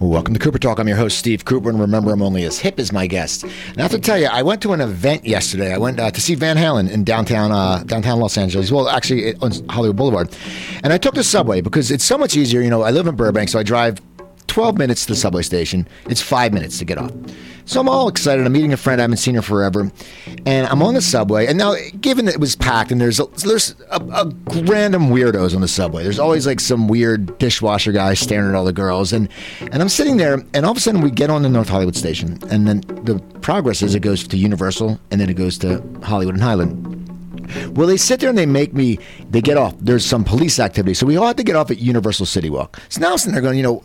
Welcome to Cooper Talk. I'm your host, Steve Cooper, and remember, I'm only as hip as my guests. Now, to tell you, I went to an event yesterday. I went uh, to see Van Halen in downtown uh, downtown Los Angeles. Well, actually, on Hollywood Boulevard. And I took the subway because it's so much easier. You know, I live in Burbank, so I drive 12 minutes to the subway station. It's five minutes to get off. So I'm all excited. I'm meeting a friend I haven't seen her forever, and I'm on the subway. And now, given that it was packed, and there's a, there's a, a random weirdos on the subway. There's always like some weird dishwasher guy staring at all the girls, and and I'm sitting there, and all of a sudden we get on the North Hollywood station, and then the progress is it goes to Universal, and then it goes to Hollywood and Highland. Well, they sit there and they make me. They get off. There's some police activity, so we all have to get off at Universal City Walk. So now I'm sitting there going, you know,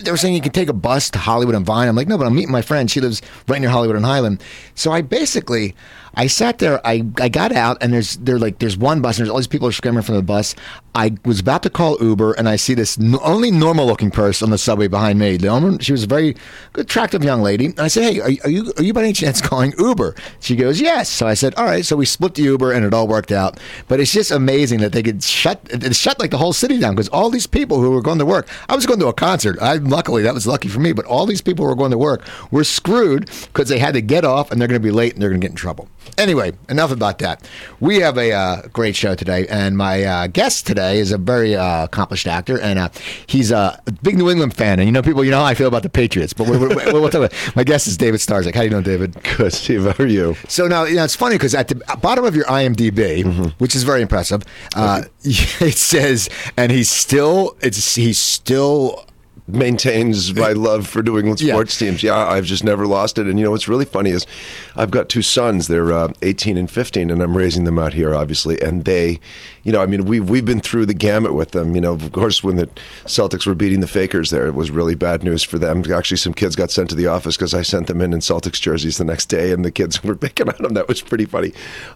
they were saying you can take a bus to Hollywood and Vine. I'm like, no, but I'm meeting my friend. She lives right near Hollywood and Highland. So I basically, I sat there. I, I got out, and there's there like there's one bus, and there's all these people are screaming from the bus. I was about to call Uber, and I see this n- only normal looking person on the subway behind me. The woman, she was a very attractive young lady, and I said, "Hey, are, are you are you by any chance calling Uber?" She goes, "Yes." So I said, "All right." So we split the Uber, and it all worked out. But it's just amazing that they could shut it shut like the whole city down because all these people who were going to work. I was going to a concert. I luckily that was lucky for me, but all these people who were going to work were screwed because they had to get off, and they're going to be late, and they're going to get in trouble. Anyway, enough about that. We have a uh, great show today, and my uh, guest today is a very uh, accomplished actor, and uh, he's a big New England fan. And you know, people, you know how I feel about the Patriots. But we're, we're, we're, we'll talk about- my guest is David Starzyk. How you doing, David? Good, Steve. How are you? So now, you know, it's funny because at the bottom of your IMDb, which is very impressive, uh, it says, and he's still, it's he's still Maintains my love for New England Yeah. sports teams. Yeah, I've just never lost it. And you know what's really funny is I've got two sons. They're uh, 18 and 15, and I'm raising them out here, obviously. And they, you know, I mean, we've we've been through the gamut with them. You know, of course, when the Celtics were beating the Fakers, there it was really bad news for them. Actually, some kids got sent to the office because I sent them in in Celtics jerseys the next day, and the kids were picking on them. That was pretty funny.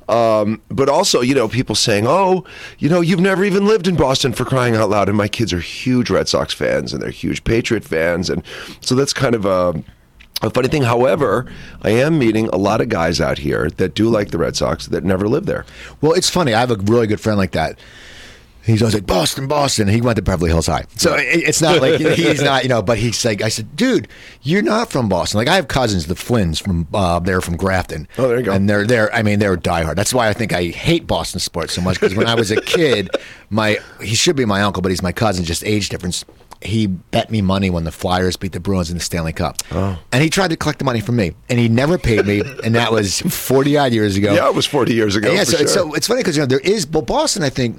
Um, but also, you know, people saying, "Oh, you know, you've never even lived in Boston for crying out loud." And my kids are huge Red Sox fans, and they're huge Patriot fans, and so that's kind of a. A funny thing, however, I am meeting a lot of guys out here that do like the Red Sox that never lived there. Well, it's funny. I have a really good friend like that. He's always like Boston, Boston. He went to Beverly Hills High, so it- it's not like he's not, you know. But he's like, I said, dude, you're not from Boston. Like I have cousins, the Flynns from uh, they're from Grafton. Oh, there you go. And they're they're. I mean, they're diehard. That's why I think I hate Boston sports so much because when I was a kid, my he should be my uncle, but he's my cousin, just age difference. He bet me money when the Flyers beat the Bruins in the Stanley Cup, oh. and he tried to collect the money from me, and he never paid me, and that was forty odd years ago. Yeah, it was 40 years ago. Yeah, for so, sure. so it's funny because you know there is, but Boston, I think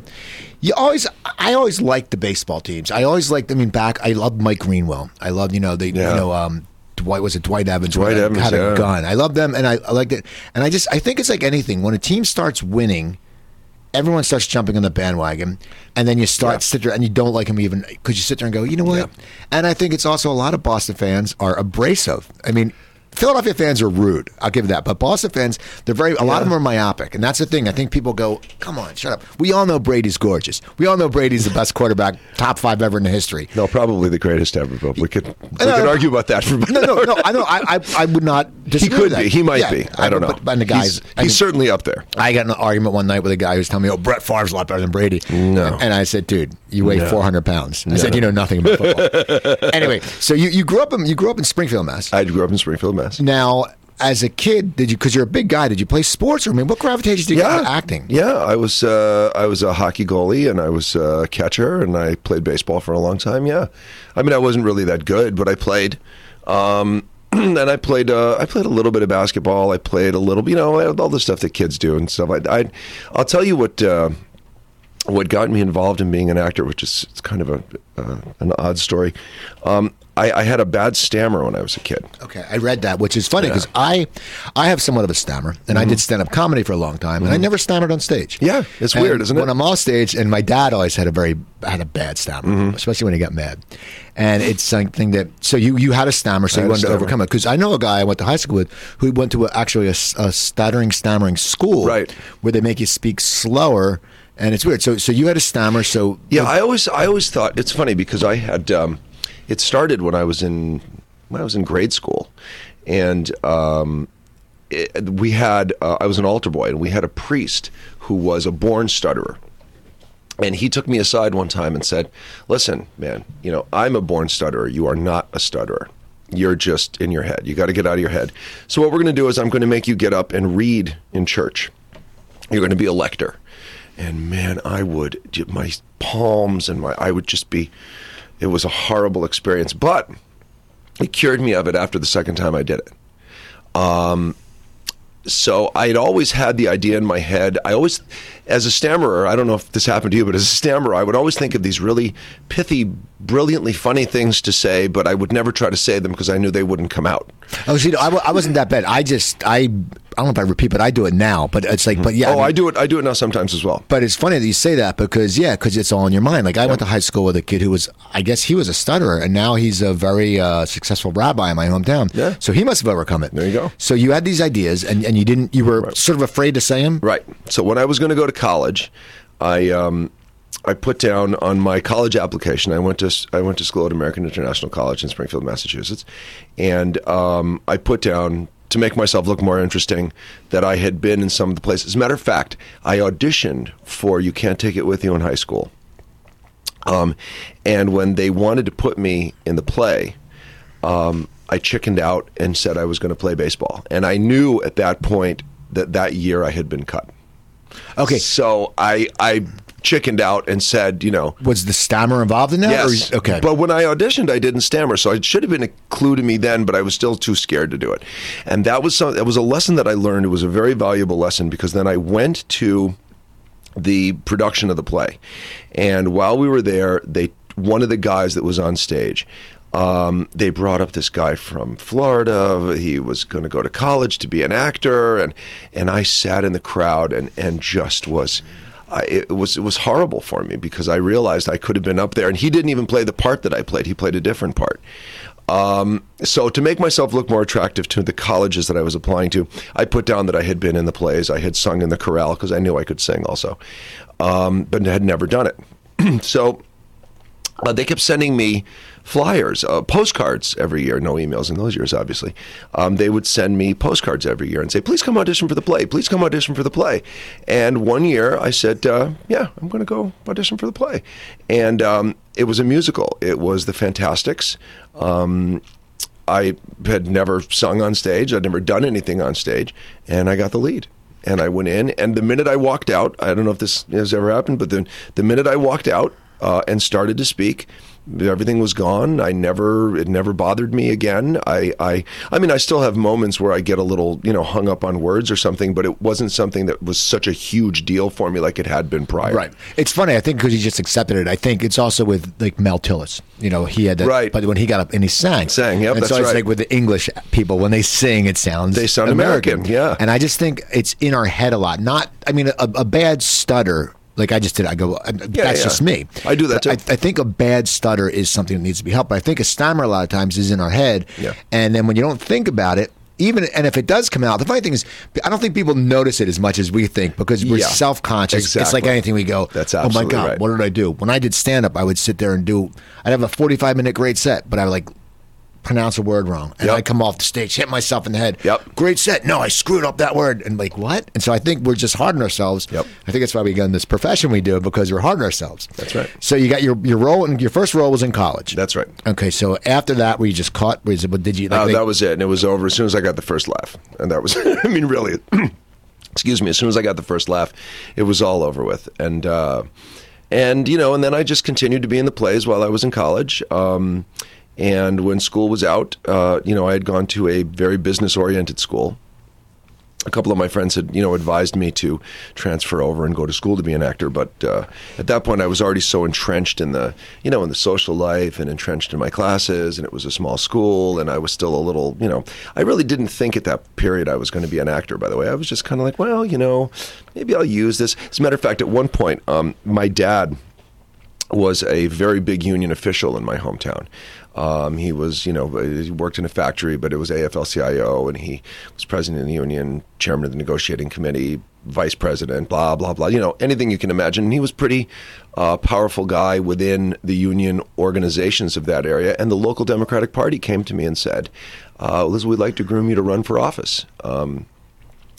you always, I always liked the baseball teams. I always liked. I mean, back, I loved Mike Greenwell. I loved, you know, they, Yeah. you know, um, Dwight was it Dwight Evans? Dwight Evans, had a gun. I love them, and I, I liked it. And I just, I think it's like anything. When a team starts winning, everyone starts jumping on the bandwagon, and then you start Yeah. sit there and you don't like them even because you sit there and go, you know what? Yeah. And I think it's also a lot of Boston fans are abrasive. I mean. Philadelphia fans are rude. I'll give you that. But Boston fans, they're very. A lot of them are myopic, and that's the thing. I think people go, "Come on, shut up." We all know Brady's gorgeous. We all know Brady's the best quarterback, top five ever in the history. no, probably the greatest ever. But we could we No, could no, argue about that for No, no, no. I know. I, I, I would not. He could be. He might Yeah, be. I don't know. But, but the guys, he's, I he's certainly up there. I got in an argument one night with a guy who was telling me, "Oh, Brett Favre's a lot better than Brady." No. and I said, "Dude, you weigh No. four hundred pounds." I said, "You know nothing about football." anyway, so you, you grew up in you grew up in Springfield, Mass. I grew up in Springfield, Mass. Now, as a kid, did you? Because you're a big guy, did you play sports? Or I mean, what gravitated you to acting? Yeah, I was uh, I was a hockey goalie and I was a catcher and I played baseball for a long time. Yeah, I mean I wasn't really that good, but I played. Um, and I played uh, I played a little bit of basketball. I played a little, you know, all the stuff that kids do and stuff. I, I I'll tell you what. Uh, what got me involved in being an actor, which is it's kind of a uh, an odd story. Um, I, I had a bad stammer when I was a kid. Okay, I read that, which is funny because I, I have somewhat of a stammer, and I did stand up comedy for a long time, and I never stammered on stage. Mm-hmm. Yeah, it's And weird, isn't it? When I'm off stage, and my dad always had a very had a bad stammer, Mm-hmm. especially when he got mad, and it's something that so you you had a stammer, so I you wanted to overcome it because I know a guy I went to high school with who went to a, actually a stuttering stammering school, Right. where they make you speak slower. And it's weird. So, so you had a stammer. So Yeah, I always I always thought it's funny because I had um, it started when I was in when I was in grade school, and um, it, we had uh, I was an altar boy and we had a priest who was a born stutterer. And he took me aside one time and said, "Listen, man, you know I'm a born stutterer. You are not a stutterer. You're just in your head. You got to get out of your head. So what we're going to do is I'm going to make you get up and read in church. You're going to be a lector." And man, I would my palms and my I would just be. It was a horrible experience, but it cured me of it after the second time I did it. Um, so I had always had the idea in my head. I always, as a stammerer, I don't know if this happened to you, but as a stammerer, I would always think of these really pithy, brilliantly funny things to say, but I would never try to say them because I knew they wouldn't come out. Oh, see, I, I wasn't that bad. I just, I I don't know if I repeat, but I do it now. But it's like, but yeah. Oh, I, mean, I do it. I do it now sometimes as well. But it's funny that you say that because yeah, because it's all in your mind. Like I went to high school with a kid who was, I guess he was a stutterer, and now he's a very uh, successful rabbi in my hometown. Yeah. So he must have overcome it. There you go. So you had these ideas, and, and you didn't. You were sort of afraid to say them. Right. So when I was going to go to college, I um, I put down on my college application. I went to I went to school at American International College in Springfield, Massachusetts, and um, I put down to make myself look more interesting that I had been in some of the places. As a matter of fact, I auditioned for You Can't Take It With You in high school. Um, and when they wanted to put me in the play, um, I chickened out and said I was going to play baseball. And I knew at that point that that year I had been cut. Okay. So I I chickened out and said, you know, Was the stammer involved in that? Yes. Or, okay. But when I auditioned, I didn't stammer, so it should have been a clue to me then. But I was still too scared to do it, and that was some, that was a lesson that I learned. It was a very valuable lesson because then I went to the production of the play, and while we were there, they one of the guys that was on stage. Um, they brought up this guy from Florida. He was going to go to college to be an actor, and and I sat in the crowd and and just was I, it was it was horrible for me because I realized I could have been up there, and he didn't even play the part that I played. He played a different part. Um, so to make myself look more attractive to the colleges that I was applying to, I put down that I had been in the plays, I had sung in the chorale because I knew I could sing also, um, but had never done it. so uh, they kept sending me flyers, uh, postcards every year. No emails in those years, obviously. Um, they would send me postcards every year and say, "Please come audition for the play. Please come audition for the play." And one year, I said, uh, "Yeah, I'm going to go audition for the play." And um, it was a musical. It was The Fantasticks. Um, I had never sung on stage. I'd never done anything on stage, and I got the lead and I went in. And the minute I walked out, I don't know if this has ever happened, but then the minute I walked out uh, and started to speak, everything was gone. I never, it never bothered me again. I, I, I mean, I still have moments where I get a little, you know, hung up on words or something, but it wasn't something that was such a huge deal for me like it had been prior. Right. It's funny. I think because he just accepted it. I think it's also with like Mel Tillis. You know, he had that. Right. But when he got up and he sang, Sang, yep, And that's so it's right. like with the English people when they sing, it sounds They sound American, yeah. And I just think it's in our head a lot. Not. I mean, a, a bad stutter. Like I just did, I go. uh, That's yeah. just me. I do that too. I, I think a bad stutter is something that needs to be helped. But I think a stammer a lot of times is in our head. Yeah. And then when you don't think about it, even and if it does come out, the funny thing is, I don't think people notice it as much as we think because we're Yeah. self conscious. It's like anything we go. That's oh my god, right. what did I do? When I did stand up, I would sit there and do. I'd have a forty-five minute great set, but I would like pronounce a word wrong, and Yep. I come off the stage, hit myself in the head. Yep. Great set. No, I screwed up that word, and like what? And so I think we're just hard on ourselves. Yep. I think that's why we got in this profession we do because we're hard on ourselves. That's right. So you got your your role, and your first role was in college. That's right. Okay, so after that, were you just caught? Was it? Did you? Like, Uh, they- that was it, and it was over as soon as I got the first laugh, and that was. I mean, really. excuse me. As soon as I got the first laugh, it was all over with, and uh, and you know, and then I just continued to be in the plays while I was in college. Um, and when school was out, uh, you know, I had gone to a very business-oriented school. A couple of my friends had, you know, advised me to transfer over and go to school to be an actor, but uh, at that point, I was already so entrenched in the, you know, in the social life and entrenched in my classes, and it was a small school, and I was still a little, you know, I really didn't think at that period I was going to be an actor. By the way, I was just kind of like, well, you know, maybe I'll use this. As a matter of fact, at one point, um, my dad was a very big union official in my hometown. Um, he was, you know, he worked in a factory, but it was AFL-CIO, and he was president of the union, chairman of the negotiating committee, vice president, blah blah blah. You know, anything you can imagine. And he was pretty uh, powerful guy within the union organizations of that area. And the local Democratic Party came to me and said, uh, "Liz, we'd like to groom you to run for office." Um,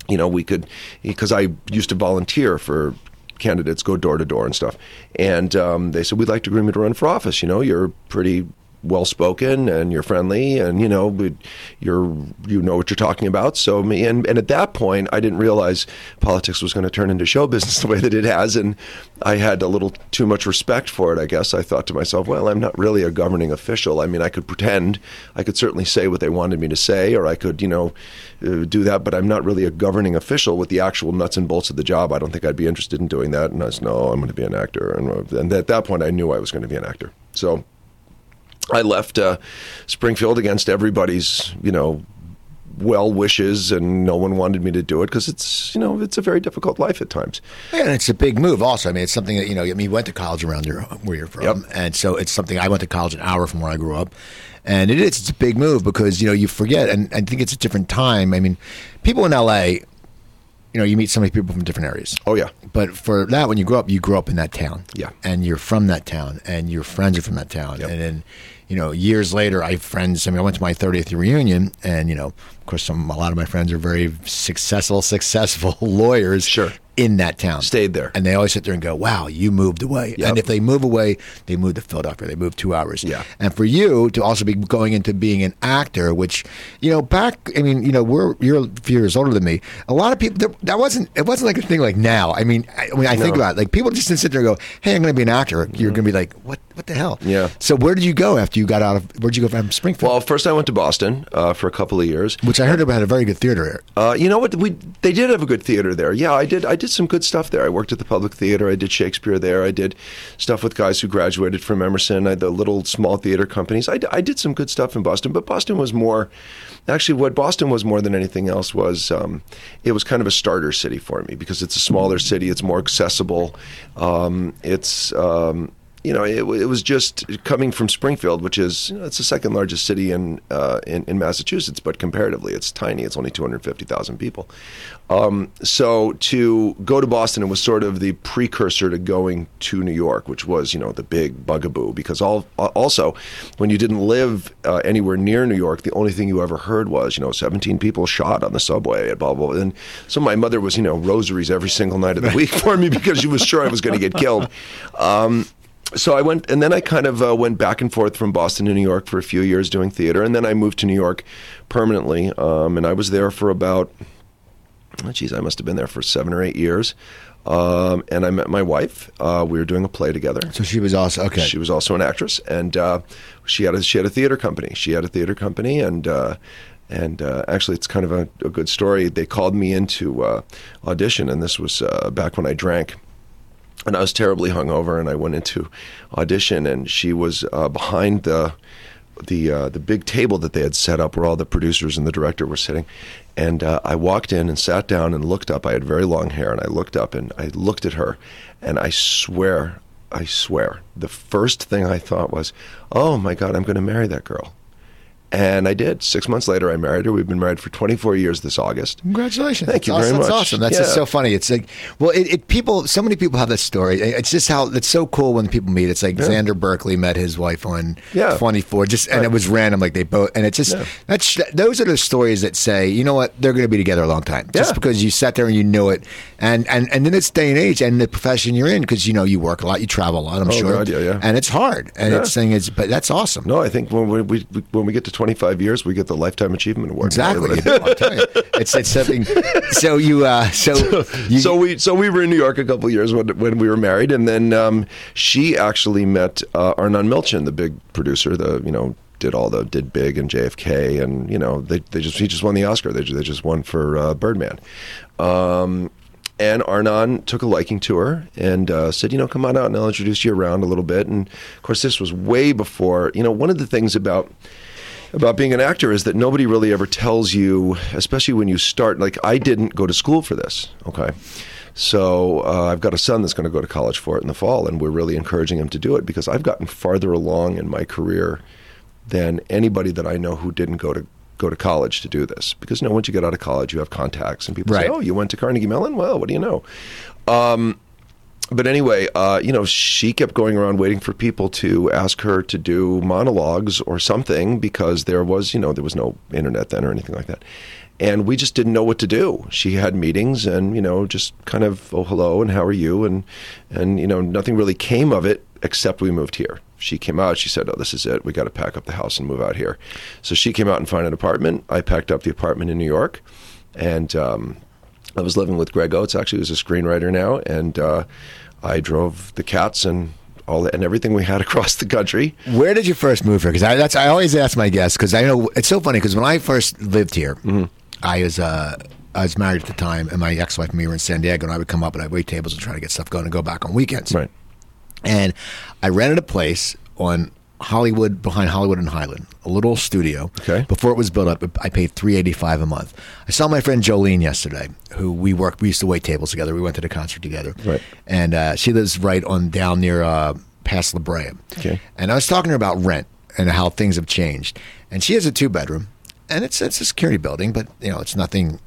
you know, we could, because I used to volunteer for candidates go door to door and stuff. And um, they said, We'd like to agree to run for office. You know, you're pretty well spoken and you're friendly and you know you're you know what you're talking about. So me and, and at that point I didn't realize politics was going to turn into show business the way that it has and I had a little too much respect for it I guess. I thought to myself well I'm not really a governing official. I mean I could pretend I could certainly say what they wanted me to say or I could you know uh, do that but I'm not really a governing official with the actual nuts and bolts of the job. I don't think I'd be interested in doing that. And I said no I'm going to be an actor. And, and at that point I knew I was going to be an actor. So I left uh, Springfield against everybody's, you know, well wishes, and no one wanted me to do it because it's, you know, it's a very difficult life at times. And it's a big move, also. I mean, it's something that you know. I mean, you went to college around your, where you're from, Yep. and so it's something. I went to college an hour from where I grew up, and it is. It's a big move because you know you forget, and I think it's a different time. I mean, people in L.A. You know, you meet so many people from different areas. Oh yeah, But for that, when you grow up, you grow up in that town. Yeah. And you're from that town, and your friends are from that town. Yep. And then, you know, years later, I have friends. I mean, I went to my 30th reunion, and, you know, of course, some, a lot of my friends are very successful, successful lawyers Sure. in that town. Stayed there. And they always sit there and go, wow, you moved away. Yep. And if they move away, they move to Philadelphia. They move two hours. Yeah. And for you to also be going into being an actor, which, you know, back, I mean, you know, we're, you're a few years older than me. A lot of people, there- that wasn't, it wasn't like a thing like now. I mean, I, when I think about it, like people just didn't sit there and go, hey, I'm going to be an actor. You're going to be like, what, what the hell? Yeah. So where did you go after you got out of, where'd you go from Springfield? Well, first I went to Boston uh, for a couple of years. which I heard about a very good theater here. Uh, you know what? We they did have a good theater there. Yeah, I did. I did some good stuff there. I worked at the Public Theater. I did Shakespeare there. I did stuff with guys who graduated from Emerson. I had the little small theater companies. I did some good stuff in Boston, but Boston was more. Actually, what Boston was more than anything else was um, it was kind of a starter city for me because it's a smaller city. It's more accessible. Um, it's um, you know, it, it was just coming from Springfield, which is you know, it's the second largest city in, uh, in in Massachusetts, but comparatively, it's tiny. It's only two hundred fifty thousand people. Um, so to go to Boston, it was sort of the precursor to going to New York, which was you know the big bugaboo. Because all also, when you didn't live uh, anywhere near New York, the only thing you ever heard was you know seventeen people shot on the subway at blah blah. blah. And so my mother was you know rosaries every single night of the week for me because she was sure I was going to get killed. Um, so I went, and then I kind of uh, went back and forth from Boston to New York for a few years doing theater, and then I moved to New York permanently, um, and I was there for about, oh, geez, I must have been there for seven or eight years. Um, and I met my wife. Uh, we were doing a play together. So she was also, okay. She was also an actress, and uh, she had a she had a theater company. She had a theater company, and uh, and uh, actually, it's kind of a, a good story. They called me into uh, audition, and this was uh, back when I drank. And I was terribly hungover, and I went into audition, and she was uh, behind the the uh, the big table that they had set up, where all the producers and the director were sitting. And uh, I walked in and sat down and looked up. I had very long hair, and I looked up and I looked at her, and I swear, I swear, the first thing I thought was, "Oh my God, I'm going to marry that girl." And I did. Six months later, I married her. We've been married for 24 years this August. Congratulations! Thank you That's very awesome. much. That's awesome. That's Yeah. just so funny. It's like, well, it, it people. So many people have that story. It's just how it's so cool when people meet. It's like Xander Berkeley met his wife on Yeah. 24, just and it was random. Like they both, and it's just Yeah. that's those are the stories that say, you know what, they're going to be together a long time. Just Yeah. because you sat there and you know it, and and and then it's day and age and the profession you're in because you know you work a lot, you travel a lot. I'm Oh, sure, God, yeah, yeah. and it's hard. And Yeah. it's saying it's, but that's awesome. No, I think when we, we when we get to 25 years, we get the lifetime achievement award. Exactly. I'm telling you. It's it's something. So you uh so you, so we so we were in New York a couple years when when we were married, and then um, she actually met uh, Arnon Milchan, the big producer, the you know did all the did Big and JFK, and you know they they just he just won the Oscar. They they just won for uh, Birdman. Um, and Arnon took a liking to her and uh, said, you know, come on out and I'll introduce you around a little bit. And of course, this was way before. You know, one of the things about about being an actor is that nobody really ever tells you, especially when you start. Like I didn't go to school for this. Okay. So uh, I've got a son that's going to go to college for it in the fall, and we're really encouraging him to do it because I've gotten farther along in my career than anybody that I know who didn't go to go to college to do this. Because you know, once you get out of college, you have contacts, and people say, "Oh, you went to Carnegie Mellon? Well, what do you know?" Um, but anyway, uh, you know, she kept going around waiting for people to ask her to do monologues or something because there was, you know, there was no internet then or anything like that. And we just didn't know what to do. She had meetings and, you know, just kind of, oh, hello, and how are you? And, and you know, nothing really came of it except we moved here. She came out, she said, oh, this is it. We got to pack up the house and move out here. So she came out and found an apartment. I packed up the apartment in New York. And um, I was living with Greg Oates, actually, who's a screenwriter now. And, uh, I drove the cats and all that, and everything we had across the country. Where did you first move here? Because I, that's I always ask my guests because I know it's so funny because when I first lived here, mm-hmm. I was uh, I was married at the time, and my ex wife and me were in San Diego, and I would come up and I'd wait tables and try to get stuff going and go back on weekends. Right. And I rented a place on Hollywood behind Hollywood and Highland, a little studio. Okay. Before it was built up, I paid three eighty five a month. I saw my friend Jolene yesterday, who we worked. We used to wait tables together. We went to the concert together. Right. And uh, she lives right on down near uh, past La Brea. Okay. And I was talking to her about rent and how things have changed. And she has a two bedroom, and it's it's a security building, but you know it's nothing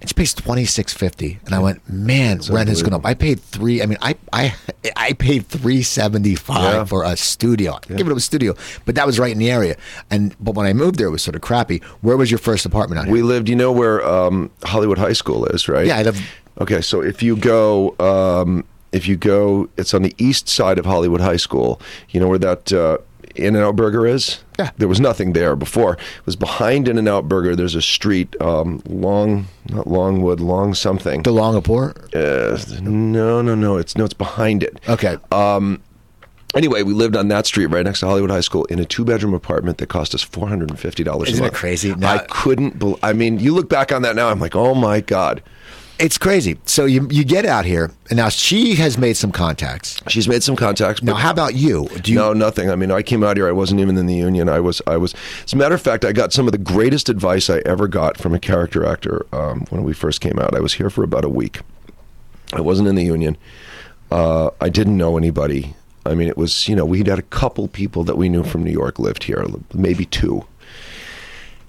and she pays twenty six fifty, and I went, man, That's rent has gone up. I paid three. I mean, I I I paid three seventy five yeah. for a studio. Yeah. Give it a studio, but that was right in the area. And but when I moved there, it was sort of crappy. Where was your first apartment? Out here? We lived. You know where um, Hollywood High School is, right? Yeah, I live. Okay, so if you go. Um, if you go, it's on the east side of Hollywood High School. You know where that uh, in and Out Burger is? Yeah. There was nothing there before. It was behind In and Out Burger. There's a street, um, long, not Longwood, long something. The Longaport? Uh, no, no, no. It's no, it's behind it. Okay. Um, anyway, we lived on that street right next to Hollywood High School in a two bedroom apartment that cost us four hundred and fifty dollars. Isn't it crazy? I couldn't. Be- I mean, you look back on that now. I'm like, oh my god. It's crazy. So you you get out here, and now she has made some contacts. She's made some contacts. Now, how about you? Do you? No, nothing. I mean, I came out here. I wasn't even in the union. I was. I was. As a matter of fact, I got some of the greatest advice I ever got from a character actor um, when we first came out. I was here for about a week. I wasn't in the union. Uh, I didn't know anybody. I mean, it was you know we had a couple people that we knew from New York lived here, maybe two.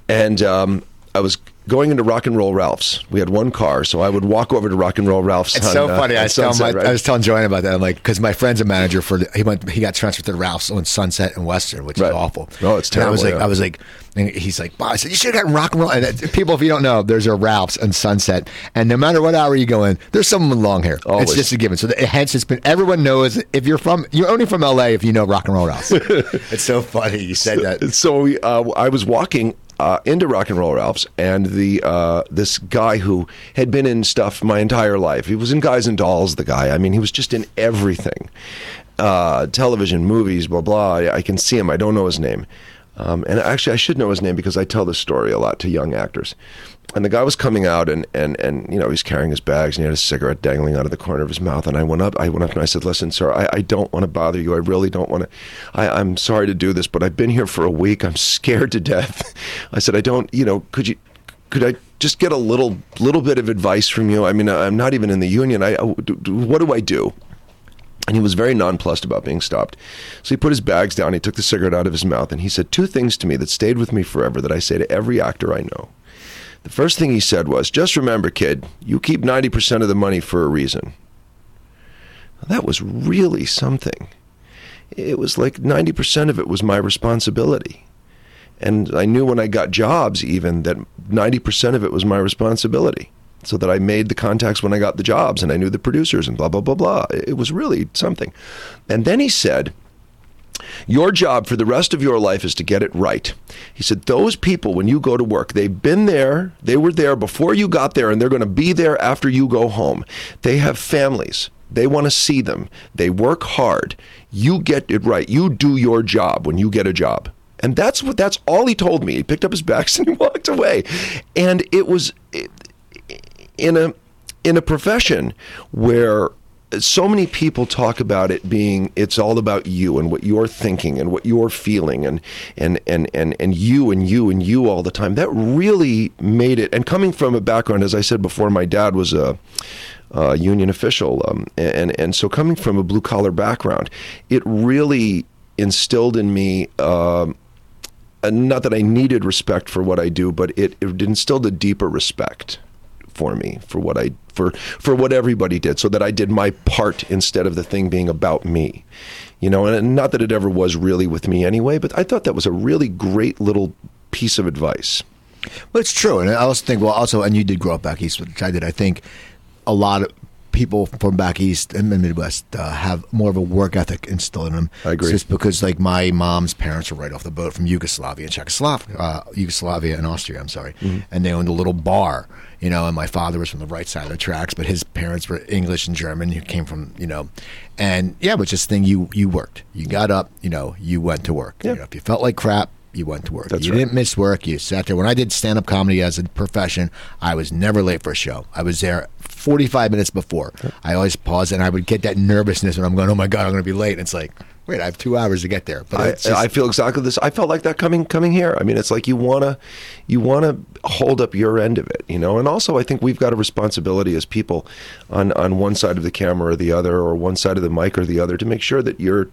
And um, I was going into Rock and Roll Ralph's. We had one car, so I would walk over to Rock and Roll Ralph's. It's on, so funny. Uh, I, was Sunset, my, right? I was telling Joanne about that. I'm like, because my friend's a manager for. He went. He got transferred to Ralph's on Sunset and Western, which right. is awful. Oh, it's terrible. And I was like, yeah. I was like, and he's like, I said you should have gotten Rock and Roll. And people, if you don't know, there's a Ralph's and Sunset, and no matter what hour you go in, there's someone with long hair. Always. It's just a given. So the, hence, it's been everyone knows if you're from you're only from LA if you know Rock and Roll Ralph's. it's so funny you said that. So we, uh, I was walking uh, into Rock and Roll Ralph's, and the uh, this guy who had been in stuff my entire life. He was in Guys and Dolls. The guy. I mean, he was just in everything, uh, television, movies, blah blah. I, I, can see him. I don't know his name, um, and actually, I should know his name because I tell this story a lot to young actors. And the guy was coming out and, and, and you know he's carrying his bags and he had a cigarette dangling out of the corner of his mouth. And I went up I went up and I said listen sir I, I don't want to bother you. I really don't want to I'm sorry to do this but I've been here for a week. I'm scared to death. I said I don't you know could you could I just get a little little bit of advice from you? I mean I'm not even in the union. I, I what do I do and he was very nonplussed about being stopped. So he put his bags down, he took the cigarette out of his mouth, and he said two things to me that stayed with me forever that I say to every actor I know. The first thing he said was, Just remember, kid, you keep 90% of the money for a reason. That was really something. It was like 90% of it was my responsibility. And I knew when I got jobs, even, that 90% of it was my responsibility. So that I made the contacts when I got the jobs and I knew the producers and blah, blah, blah, blah. It was really something. And then he said, your job for the rest of your life is to get it right. He said, Those people, when you go to work, they've been there, they were there before you got there, and they're going to be there after you go home. They have families. They want to see them. They work hard. You get it right. You do your job when you get a job. And that's what that's all he told me. He picked up his bags and he walked away. And it was in a in a profession where so many people talk about it being it's all about you and what you're thinking and what you're feeling and and and and, and you and you and you all the time. That really made it and coming from a background as i said before my dad was a union official um, and and so coming from a blue collar background it really instilled in me uh, not that I needed respect for what I do, but it, it instilled a deeper respect for me for what I for for what everybody did, so that I did my part instead of the thing being about me. You know, and not that it ever was really with me anyway, but I thought that was a really great little piece of advice. Well, it's true, and I also think well, also, and you did grow up back east, which I did. I think a lot of people from back east and the Midwest uh, have more of a work ethic instilled in them. I agree. Just because, like, my mom's parents were right off the boat from Yugoslavia and Czechoslovakia, uh, Yugoslavia and Austria. I'm sorry, Mm-hmm. and they owned a little bar. You know, and my father was from the right side of the tracks, but his parents were English and German. He came from, you know, and yeah, but just thing you you worked. You got up, you know, you went to work. Yeah. You know, if you felt like crap, you went to work. That's you right. didn't miss work. You sat there. When I did stand up comedy as a profession, I was never late for a show. I was there 45 minutes before. I always pause and I would get that nervousness when I'm going, oh my God, I'm going to be late. And it's like, wait, I have two hours to get there. But I, just, I feel exactly this. I felt like that coming coming here. I mean, it's like you wanna you wanna hold up your end of it, you know. And also, I think we've got a responsibility as people on on one side of the camera or the other, or one side of the mic or the other, to make sure that you're,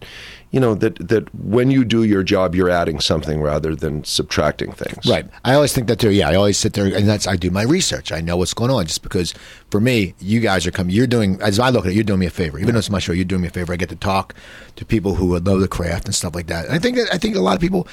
you know, that that when you do your job, you're adding something rather than subtracting things. Right. I always think that too. Yeah, I always sit there and that's I do my research. I know what's going on just because for me, you guys are coming. You're doing as I look at it, you're doing me a favor. Even though it's my show, you're doing me a favor. I get to talk to people who love the craft and stuff like that. And I think that I think a lot of people.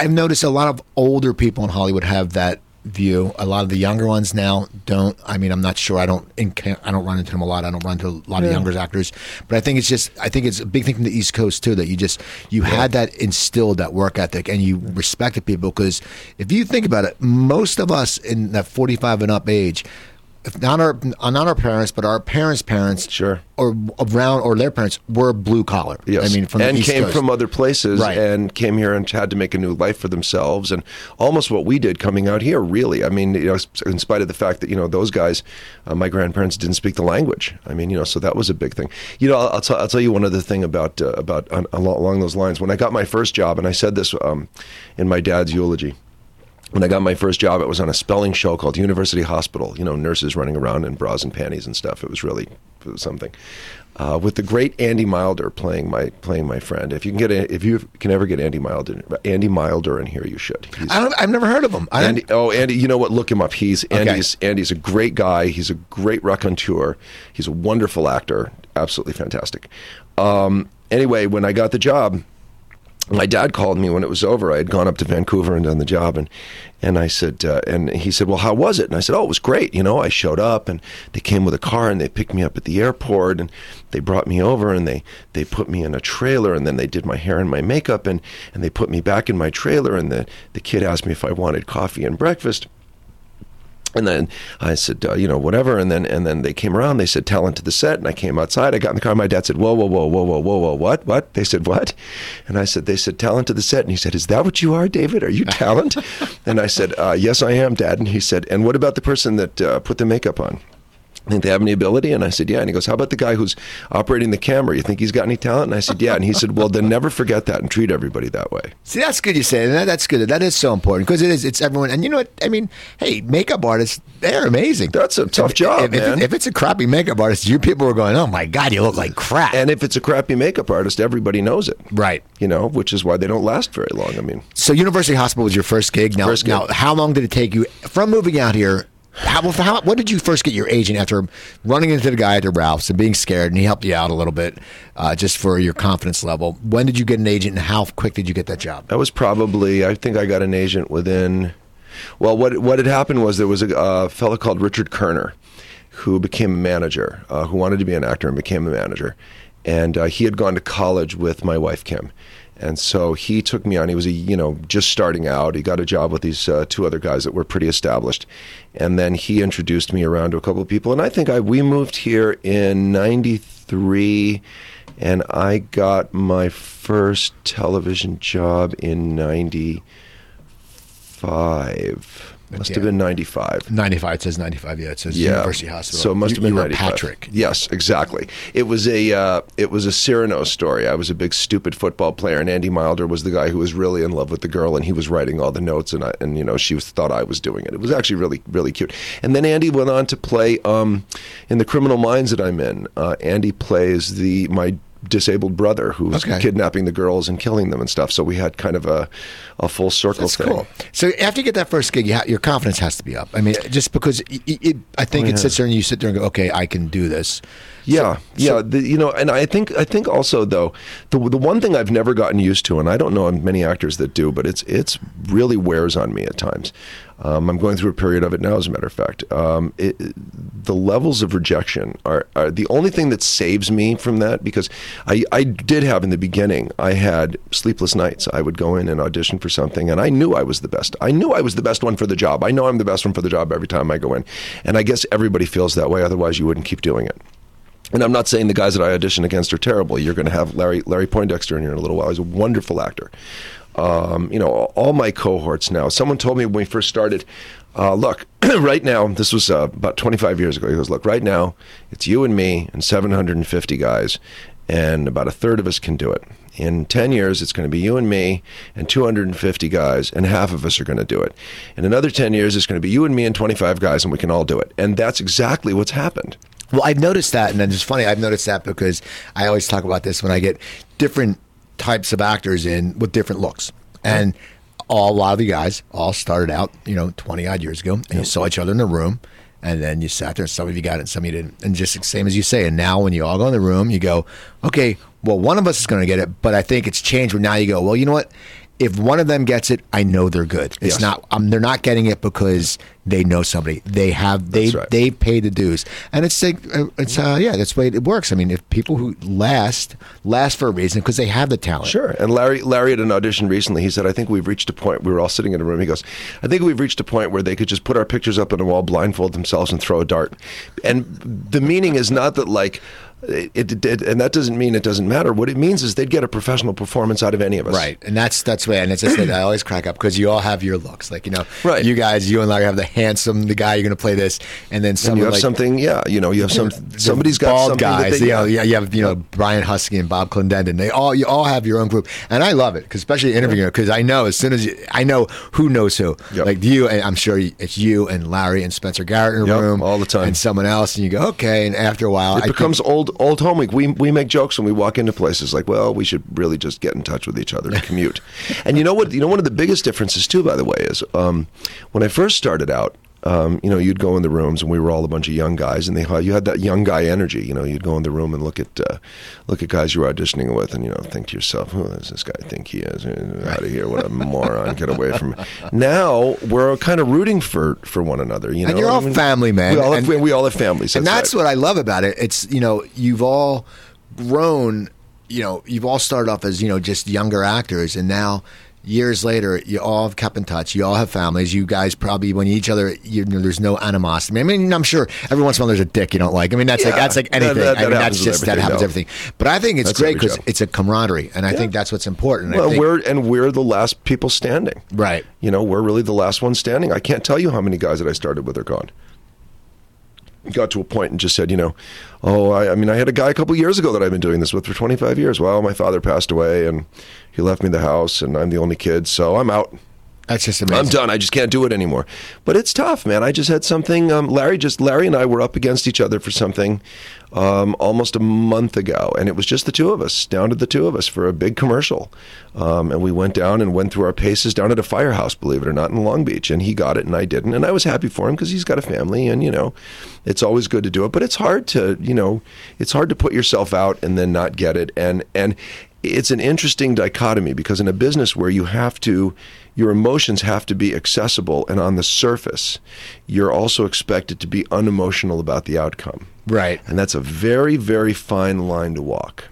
I've noticed a lot of older people in Hollywood have that view. A lot of the younger ones now don't. I mean, I'm not sure. I don't. I don't run into them a lot. I don't run into a lot of younger actors. But I think it's just. I think it's a big thing from the East Coast too that you just you had that instilled that work ethic and you respected people because if you think about it, most of us in that 45 and up age. Not our not our parents, but our parents' parents, Sure. or around or their parents were blue collar. Yes. I mean, from the and East came Coast. from other places Right. and came here and had to make a new life for themselves and almost what we did coming out here really i mean you know in spite of the fact that you know those guys uh, my grandparents didn't speak the language i mean you know so that was a big thing you know i'll, I'll, tell, I'll tell you one other thing about uh, about uh, along those lines when i got my first job and i said this um, in my dad's eulogy when I got my first job, it was on a spelling show called University Hospital. You know, nurses running around in bras and panties and stuff. It was really it was something. Uh, with the great Andy Milder playing my playing my friend. If you can get a, if you can ever get Andy Milder Andy Milder in here, you should. He's, I don't, I've never heard of him. Andy, oh, Andy, you know what? Look him up. He's Okay. Andy's Andy's a great guy. He's a great raconteur. He's a wonderful actor. Absolutely fantastic. Um, anyway, when I got the job, my dad called me when it was over. I had gone up to Vancouver and done the job, and and I said, uh, and he said, well, how was it? And I said, oh, it was great. You know, I showed up, and they came with a car, and they picked me up at the airport, and they brought me over, and they they put me in a trailer, and then they did my hair and my makeup, and and they put me back in my trailer, and the the kid asked me if I wanted coffee and breakfast. And then I said, uh, you know, whatever. And then and then they came around. They said, talent to the set. And I came outside. I got in the car. My dad said, whoa, whoa, whoa, whoa, whoa, whoa, whoa, what, what? They said, what? And I said, they said, talent to the set. And he said, is that what you are, David? Are you talent? and I said, uh, yes, I am, Dad. And he said, and what about the person that uh, put the makeup on? Think they have any ability? And I said, yeah. And he goes, how about the guy who's operating the camera? You think he's got any talent? And I said, yeah. And he said, well, then never forget that and treat everybody that way. See, that's good you say that. That's good. That is so important because it is. It's everyone. And you know what? I mean, hey, makeup artists, they're amazing. That's a tough If- job, if, if, man. if it's a crappy makeup artist, you people are going, oh my God, you look like crap. And if it's a crappy makeup artist, everybody knows it. right. You know, which is why they don't last very long. I mean, So University Hospital was your first gig. Now, First gig. now, how long did it take you from moving out here? How, how, what did you first get your agent after running into the guy at the Ralphs and being scared, and he helped you out a little bit, uh, just for your confidence level? When did you get an agent, and how quick did you get that job? That was probably. I think I got an agent within. Well, what what had happened was there was a uh, fellow called Richard Kerner, who became a manager, uh, who wanted to be an actor and became a manager, and uh, he had gone to college with my wife Kim, and so he took me on. He was a you know just starting out. He got a job with these uh, two other guys that were pretty established, and then he introduced me around to a couple of people. And I think I we moved here in '93 and I got my first television job in '95. Must have been '95. 95. It says 95. Yeah, it says Yeah, University Hospital. So it must You- have been you were 95. Patrick. Yes, exactly. It was a uh, it was a Cyrano story. I was a big stupid football player, and Andy Milder was the guy who was really in love with the girl, and he was writing all the notes, and I, and you know she was, thought I was doing it. It was actually really really cute. And then Andy went on to play um, in the Criminal Minds that I'm in. Uh, Andy plays the my disabled brother who was Okay. kidnapping the girls and killing them and stuff. So we had kind of a a full circle That's thing. cool. So after you get that first gig, you ha- your confidence has to be up. I mean, just because it, it, I think Oh, it sits there and you sit there and go, okay, I can do this. Yeah, yeah. the, you know, and I think I think also though the the one thing I've never gotten used to, and I don't know many actors that do, but it's it's really wears on me at times. Um, I'm going through a period of it now, as a matter of fact. Um, it, the levels of rejection are, are the only thing that saves me from that because I, I did have in the beginning, I had sleepless nights. I would go in and audition for something, and I knew I was the best. I knew I was the best one for the job. I know I'm the best one for the job every time I go in. And I guess everybody feels that way, otherwise, you wouldn't keep doing it. And I'm not saying the guys that I audition against are terrible. You're going to have Larry Larry Poindexter in here in a little while. He's a wonderful actor. Um, you know, all my cohorts now. Someone told me when we first started, uh, look, right now, this was uh, about 25 years ago. He goes, look, right now, it's you and me and 750 guys, and about a third of us can do it. In 10 years, it's going to be you and me and 250 guys, and half of us are going to do it. In another 10 years, it's going to be you and me and 25 guys, and we can all do it. And that's exactly what's happened. Well, I've noticed that, and it's funny. I've noticed that because I always talk about this when I get different types of actors in with different looks, and all, a lot of the guys all started out, you know, twenty odd years ago, and you saw each other in the room, and then you sat there. and Some of you got it, and some of you didn't, and just the same as you say. And now, when you all go in the room, you go, okay, well, one of us is going to get it, but I think it's changed. Where now you go, well, you know what? If one of them gets it, I know they're good. It's Yes. not. Um, they're not getting it because they know somebody. They have. They right. they pay the dues, and it's like uh, it's uh, yeah, that's the way it works. I mean, if people who last last for a reason because they have the talent. Sure. And Larry, Larry at an audition recently, he said, "I think we've reached a point." We were all sitting in a room. He goes, "I think we've reached a point where they could just put our pictures up on a wall, blindfold themselves, and throw a dart." And the meaning is not that like. It, it, it- and that doesn't mean it doesn't matter. What it means is they'd get a professional performance out of any of us. Right, and that's that's way, and it's just that I always crack up because you all have your looks, like you know, Right. You guys, you and Larry have the handsome, the guy you're going to play this, and then some And you have like, something, yeah. You know, you have some. Somebody's got bald something guys. that they, you know, yeah, you have you know Brian Huskey and Bob Clendenin. They all you all have your own group, and I love it, 'cause especially interviewing because I know as soon as you, I know who knows who. Yep. Like you, and I'm sure it's you and Larry and Spencer Garrett in a Yep, room all the time. and someone else, and you go okay, and after a while, It I think- becomes old old home week. We we make jokes when we walk into places like, well, we should really just get in touch with each other and commute. and you know what? You know one of the biggest differences too, by the way, is um, when I first started out. Um, you know, you'd go in the rooms, and we were all a bunch of young guys, and they you had that young guy energy. You know, you'd go in the room and look at uh, look at guys you were auditioning with, and you know, think to yourself, "Who does this guy think he is? Out of here! What a moron! Get away from me!" Now we're kind of rooting for for one another. You know, And you're all I mean, family, man. We all have, And- we all have families, and that's right. what I love about it. It's you know you've all grown. You know you've all started off as you know just younger actors, and now years later you all have kept in touch. You all have families. You guys probably when you each other, you know, there's no animosity. I mean, I'm sure every once in a while there's a dick you don't like. I mean, that's like that's like That- anything. that- I mean, that's just that happens no. everything. But I think it's That's great because it's a camaraderie, and I think that's what's important. I Well, think, we're and we're the last people standing. right. You know, we're really the last ones standing. I can't tell you how many guys that I started with are gone. Got to a point and just said, you know, oh, I, I mean, I had a guy a couple years ago that I've been doing this with for 25 years. Well, my father passed away and he left me the house, and I'm the only kid, so I'm out. That's just amazing. I'm done. I just can't do it anymore. But it's tough, man. I just had something. Um, Larry just Larry and I were up against each other for something um, almost a month ago, and it was just the two of us, down to the two of us for a big commercial. Um, and we went down and went through our paces down at a firehouse, believe it or not, in Long Beach. And he got it, and I didn't. And I was happy for him because he's got a family, and you know, it's always good to do it. But it's hard to, you know, it's hard to put yourself out and then not get it. And and it's an interesting dichotomy because in a business where you have to your emotions have to be accessible and on the surface you're also expected to be unemotional about the outcome Right. and that's a very very fine line to walk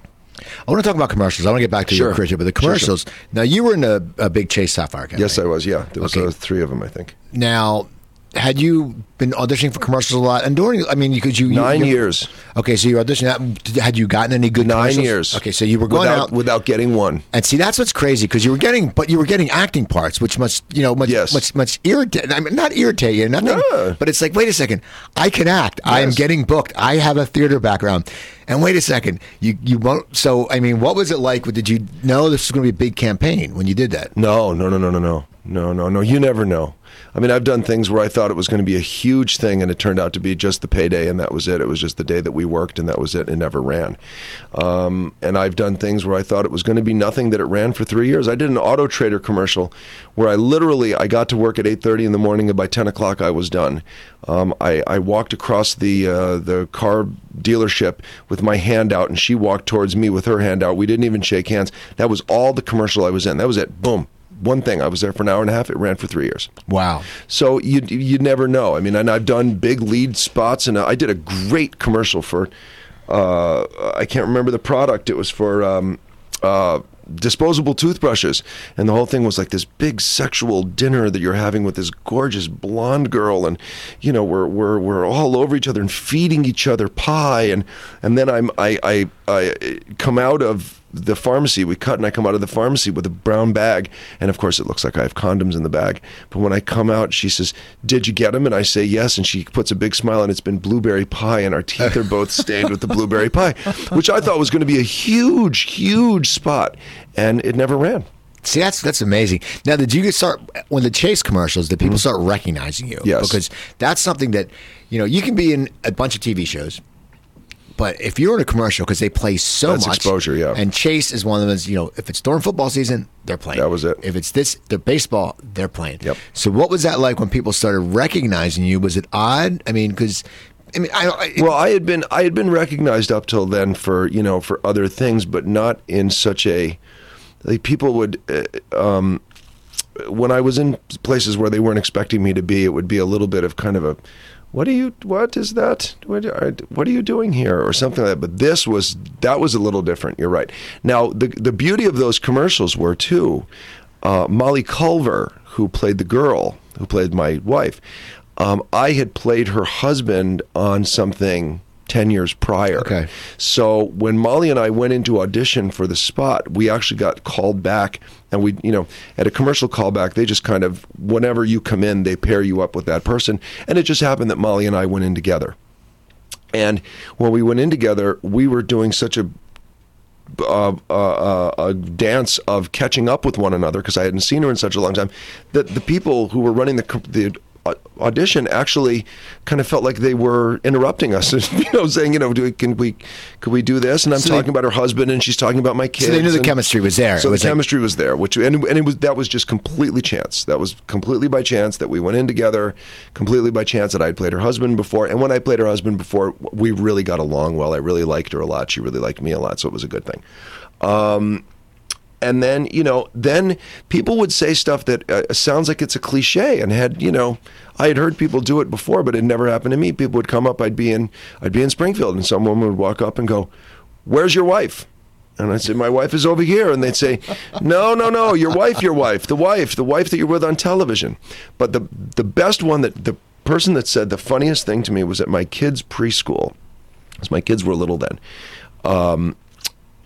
I want to talk about commercials. I want to get back to your Sure. career, but the Sure, sure. commercials. Now you were in a, a big Chase Sapphire campaign. yes i was yeah there was Okay. uh, three of them i think Now, had you been auditioning for commercials a lot? And during, I mean, because you, you nine you- years Okay, so you auditioned. Had you gotten any good nine years Okay, so you were going without, out without getting one and see that's what's crazy because you were getting, but you were getting acting parts, which must you know much Yes. much much irritate. I mean, not irritate you, nothing. No. But it's like, wait a second, I can act. I am getting booked. I have a theater background. And wait a second, you you won't. So I mean, what was it like? Did you know this was going to be a big campaign when you did that? no no no no no no no, no, no. You never know. I mean, I've done things where I thought it was going to be a huge thing, and it turned out to be just the payday, and that was it. It was just the day that we worked, and that was it. It never ran. Um, and I've done things where I thought it was going to be nothing that it ran for three years. I did an Auto Trader commercial where I literally I got to work at eight thirty in the morning, and by ten o'clock I was done. Um, I, I walked across the uh, the car dealership with my hand out, and she walked towards me with her hand out. We didn't even shake hands. That was all the commercial I was in. That was it. Boom one thing. I was there for an hour and a half. It ran for three years. Wow. So you you never know. I mean, and I've done big lead spots, and I did a great commercial for. Uh, I can't remember the product. It was for. Um, uh, disposable toothbrushes and the whole thing was like this big sexual dinner that you're having with this gorgeous blonde girl and you know we're we're we're all over each other and feeding each other pie and and then I'm I I, I come out of the pharmacy. We cut and I come out of the pharmacy with a brown bag. And of course, it looks like I have condoms in the bag. But when I come out, she says, Did you get them? And I say, Yes. And she puts a big smile and it's been blueberry pie. And our teeth are both stained with the blueberry pie, which I thought was going to be a huge, huge spot. And it never ran. See, that's that's amazing. Now, did you get start when the Chase commercials? Did people mm-hmm. start recognizing you? Yes, because that's something that you know you can be in a bunch of TV shows, but if you're in a commercial, because they play so That's much exposure, yeah. And Chase is one of those. You know, if it's during football season, they're playing. That was it. If it's this, the baseball, they're playing. Yep. So, what was that like when people started recognizing you? Was it odd? I mean, because. I mean, I, I, well, I had been I had been recognized up till then for you know for other things, but not in such a like people would uh, um, when I was in places where they weren't expecting me to be, it would be a little bit of kind of a what are you what is that what are, what are you doing here or something like that? But this was that was a little different you're right. Now the the beauty of those commercials were too uh, Molly Culver who played the girl who played my wife um, I had played her husband on something 10 years prior. Okay. So when Molly and I went into audition for the spot, we actually got called back and we, you know, at a commercial callback, they just kind of, whenever you come in, they pair you up with that person. And it just happened that Molly and I went in together. And when we went in together, we were doing such a uh, uh, a dance of catching up with one another because I hadn't seen her in such a long time. That the people who were running the the audition actually kind of felt like they were interrupting us, you know, saying, you know, do we, can we, could we do this? And I'm so talking they, about her husband, and she's talking about my kids. So they knew the chemistry was there. So was the like, chemistry was there, which and, and it was that was just completely chance. That was completely by chance that we went in together, completely by chance that I had played her husband before, and when I played her husband before, we really got along well. I really liked her a lot. She really liked me a lot, so it was a good thing. Um, and then you know then people would say stuff that uh, sounds like it's a cliche and had you know i had heard people do it before but it never happened to me people would come up i'd be in i'd be in springfield and some woman would walk up and go where's your wife and I'd say, My wife is over here. And they'd say, No, no, no, your wife, your wife, the wife, the wife that you're with on television. But the, the best one that the person that said the funniest thing to me was at my kids' preschool, because my kids were little then. Um,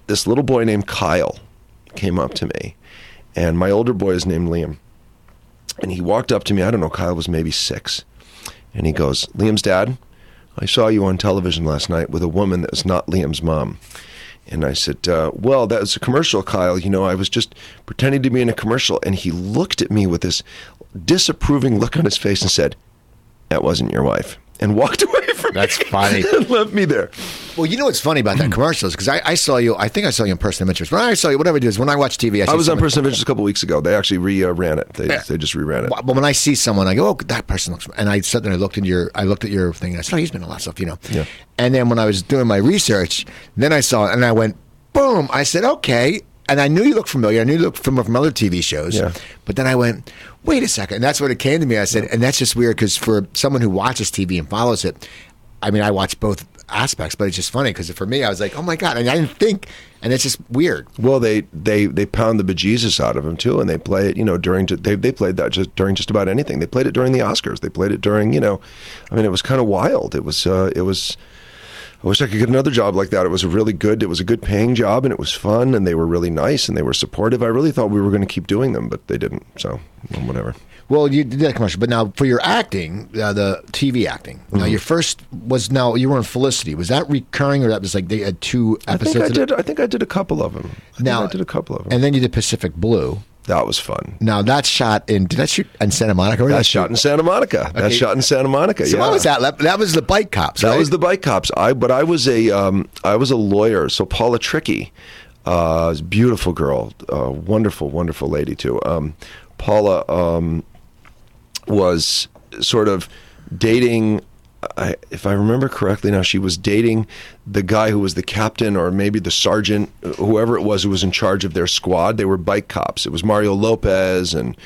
this little boy named Kyle came up to me, and my older boy is named Liam. And he walked up to me. I don't know, Kyle was maybe six. And he goes, Liam's dad, I saw you on television last night with a woman that was not Liam's mom. And I said, uh, Well, that was a commercial, Kyle. You know, I was just pretending to be in a commercial. And he looked at me with this disapproving look on his face and said, That wasn't your wife. And walked away from That's me. funny. and left me there. Well, you know what's funny about that hmm. commercial is because I, I, saw you. I think I saw you in Person of Interest. When I saw you, whatever it is, when I watch TV, I, I was on Person of Interest a couple weeks ago. They actually re-ran it. They, yeah. they just reran it. But when I see someone, I go, "Oh, that person looks." And I sat there, and I looked at your, I looked at your thing, and I said, "Oh, he's been in a lot of stuff," you know. Yeah. And then when I was doing my research, then I saw it, and I went, "Boom!" I said, "Okay." And I knew you looked familiar. I knew you looked familiar from other TV shows. Yeah. But then I went, wait a second. And that's when it came to me. I said, and that's just weird because for someone who watches TV and follows it, I mean, I watch both aspects, but it's just funny because for me, I was like, oh my god, and I didn't think, and it's just weird. Well, they they they pound the bejesus out of him too, and they play it, you know, during they they played that just during just about anything. They played it during the Oscars. They played it during, you know, I mean, it was kind of wild. It was uh, it was. I wish I could get another job like that. It was a really good, it was a good paying job, and it was fun, and they were really nice, and they were supportive. I really thought we were going to keep doing them, but they didn't. So whatever. Well, you did that commercial, but now for your acting, uh, the TV acting. Mm-hmm. Now your first was now you were in Felicity. Was that recurring, or that was like they had two episodes? I think I did. I think I did a couple of them. I now I did a couple of them, and then you did Pacific Blue. That was fun. Now that shot in. Did that shoot in Santa Monica? That's that shoot? shot in Santa Monica. That's Okay. shot in Santa Monica. So yeah. what was that? That- That was the bike cops. That right? was the bike cops. I but I was a um, I was a lawyer. So Paula Trickey, uh, beautiful girl, uh, wonderful, wonderful lady too. Um, Paula um, was sort of dating. I, if I remember correctly, now she was dating the guy who was the captain or maybe the sergeant, whoever it was who was in charge of their squad. They were bike cops. It was Mario Lopez and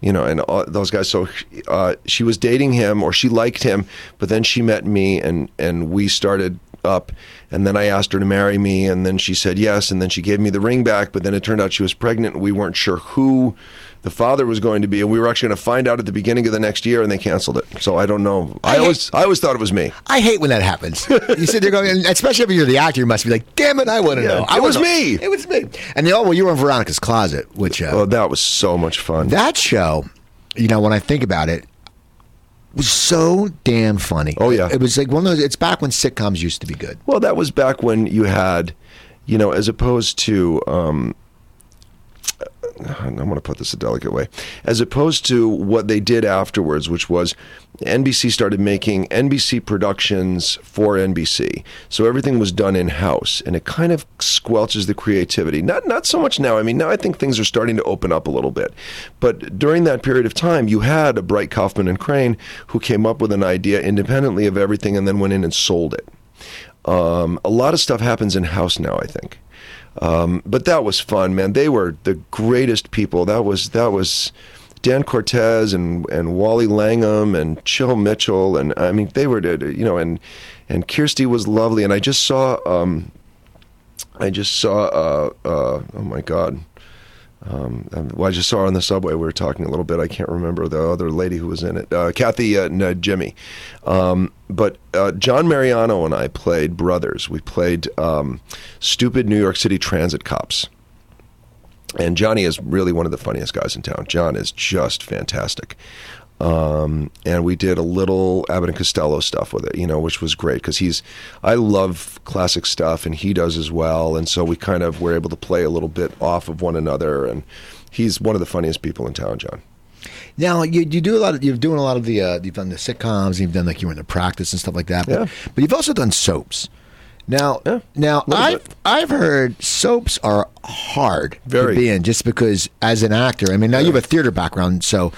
you know and those guys. So uh, she was dating him or she liked him, but then she met me and and we started up and then I asked her to marry me and then she said yes and then she gave me the ring back but then it turned out she was pregnant and we weren't sure who the father was going to be and we were actually going to find out at the beginning of the next year and they canceled it so I don't know I, I hate- always I always thought it was me I hate when that happens. you sit there going, and especially if you're the actor, you must be like, "Damn it, I want to Yeah, know." I it was know." me. It was me. And the oh, well, you were in Veronica's Closet, which uh, oh that was so much fun that show. You know, when I think about it, was so damn funny. Oh, yeah. it was like one of those. It's back when sitcoms used to be good. Well, that was back when you had, you know, as opposed to, um, I'm going to put this a delicate way, as opposed to what they did afterwards, which was NBC started making NBC productions for NBC. So everything was done in house, and it kind of squelches the creativity. Not not so much now. I mean, now I think things are starting to open up a little bit, but during that period of time, you had a Bright Kauffman and Crane who came up with an idea independently of everything, and then went in and sold it. Um, a lot of stuff happens in house now, I think. Um, but that was fun, man. They were the greatest people. That was that was Dan Cortese and and Wally Langham and Chill Mitchell, and I mean they were you know and and Kirstie was lovely. And I just saw um, I just saw uh, uh, oh my god. Um, well, I just saw her on the subway. We were talking a little bit. I can't remember the other lady who was in it. Uh, Kathy uh, Najimy. Um, but uh, John Mariano and I played brothers. We played um, stupid New York City transit cops. And Johnny is really one of the funniest guys in town. John is just fantastic. Um, and we did a little Abbott and Costello stuff with it, you know, which was great because he's, I love classic stuff and he does as well. And so we kind of were able to play a little bit off of one another. And he's one of the funniest people in town, John. Now you, you do a lot of you're doing a lot of the uh, you've done the sitcoms, you've done like you were in the practice and stuff like that. But, Yeah. but you've also done soaps. Now, Yeah, now I've bit. I've heard soaps are hard Very. to be in just because as an actor. I mean, now you have a theater background, so.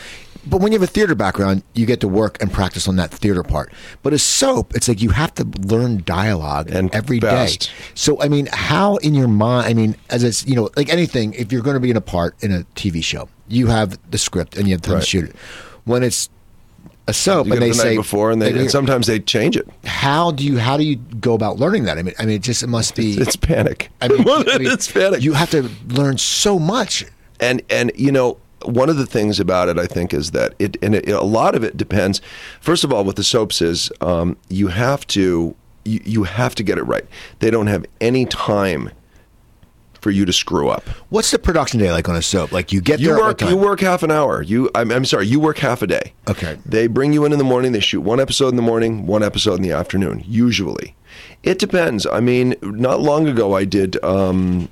But when you have a theater background, you get to work and practice on that theater part. But a soap, it's like you have to learn dialogue And every day. fast. So I mean, how in your mind? I mean, as it's you know, like anything, if you're going to be in a part in a TV show, you have the script and you have time Right. to shoot it. When it's a soap, You and they the say before, and, they, and sometimes they change it. how do you how do you go about learning that? I mean, I mean, it just it must be. It's panic. I mean, I mean, it's panic. You have to learn so much. and and you know one of the things about it i think is that it and it, a lot of it depends. First of all with the soaps is um, you have to you, you have to get it right. They don't have any time for you to screw up. What's the production day like on a soap? Like you get you there work you work half an hour. You I'm, I'm sorry you work half a day. Okay. they bring you in in the morning they shoot one episode in the morning one episode in the afternoon usually. It depends. I mean not long ago i did um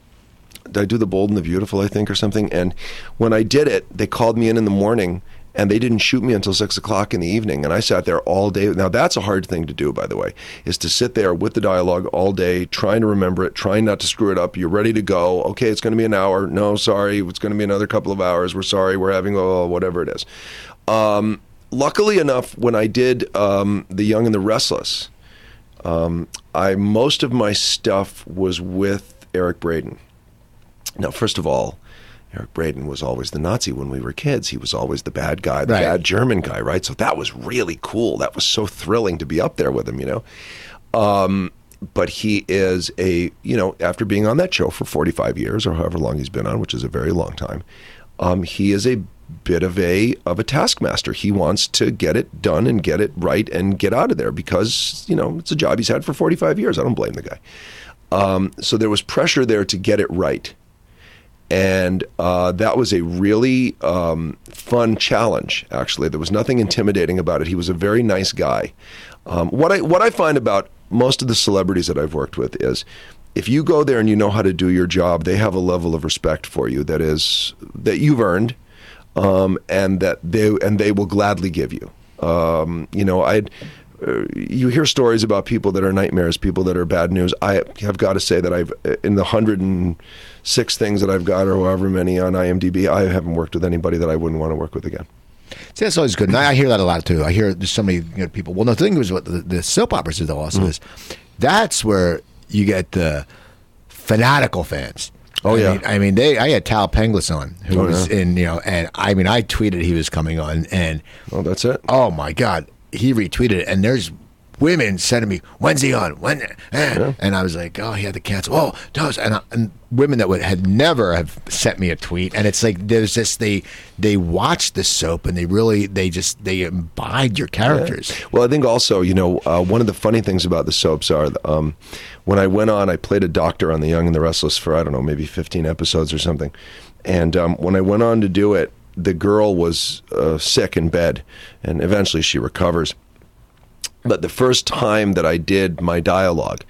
did I do the Bold and the Beautiful, I think, or something? And when I did it, they called me in in the morning, and they didn't shoot me until six o'clock in the evening, and I sat there all day. Now that's a hard thing to do, by the way, is to sit there with the dialogue all day, trying to remember it, trying not to screw it up. You're ready to go. Okay, it's going to be an hour. No, sorry, it's going to be another couple of hours. We're sorry, we're having oh, whatever it is. Um, luckily enough, when I did um, The Young and the Restless, um, I most of my stuff was with Eric Braeden. Now, first of all, Eric Braeden was always the Nazi when we were kids. He was always the bad guy, the Right. bad German guy, right? So that was really cool. That was so thrilling to be up there with him, you know. Um, but he is a, you know, after being on that show for 45 years or however long he's been on, which is a very long time, um, he is a bit of a of a taskmaster. He wants to get it done and get it right and get out of there because you know it's a job he's had for 45 years. I don't blame the guy. Um, so there was pressure there to get it right and uh, that was a really um, fun challenge. Actually, there was nothing intimidating about it. He was a very nice guy. Um, what I what I find about most of the celebrities that I've worked with is, if you go there and you know how to do your job, they have a level of respect for you that is that you've earned, um, and that they and they will gladly give you. Um, you know, I. Uh, you hear stories about people that are nightmares, people that are bad news. I have got to say that I've in the hundred and six things that I've got, or however many on IMDb, I haven't worked with anybody that I wouldn't want to work with again. See, that's always good. And I hear that a lot too. I hear there's so many you know, people. Well, the thing is, what the, the soap operas is though also Mm. is that's where you get the fanatical fans. Oh, I yeah. mean, I mean, they. I had Thaao Penghlis on, who Oh, was yeah. in, you know, and I mean, I tweeted he was coming on, and Well, that's it. oh my god, he retweeted it, and there's women sending me, "When's he on? When?" eh?" And I was like, "Oh, he had to cancel." Oh, does and, I- and women that would had never have sent me a tweet, and it's like there's this they they watch the soap and they really they just they imbibe your characters. Well, I think also, you know, uh, one of the funny things about the soaps are um, when I went on, I played a doctor on The Young and the Restless for, I don't know, maybe 15 episodes or something. And um, when I went on to do it, the girl was uh, sick in bed, and eventually she recovers. But the first time that I did my dialogue,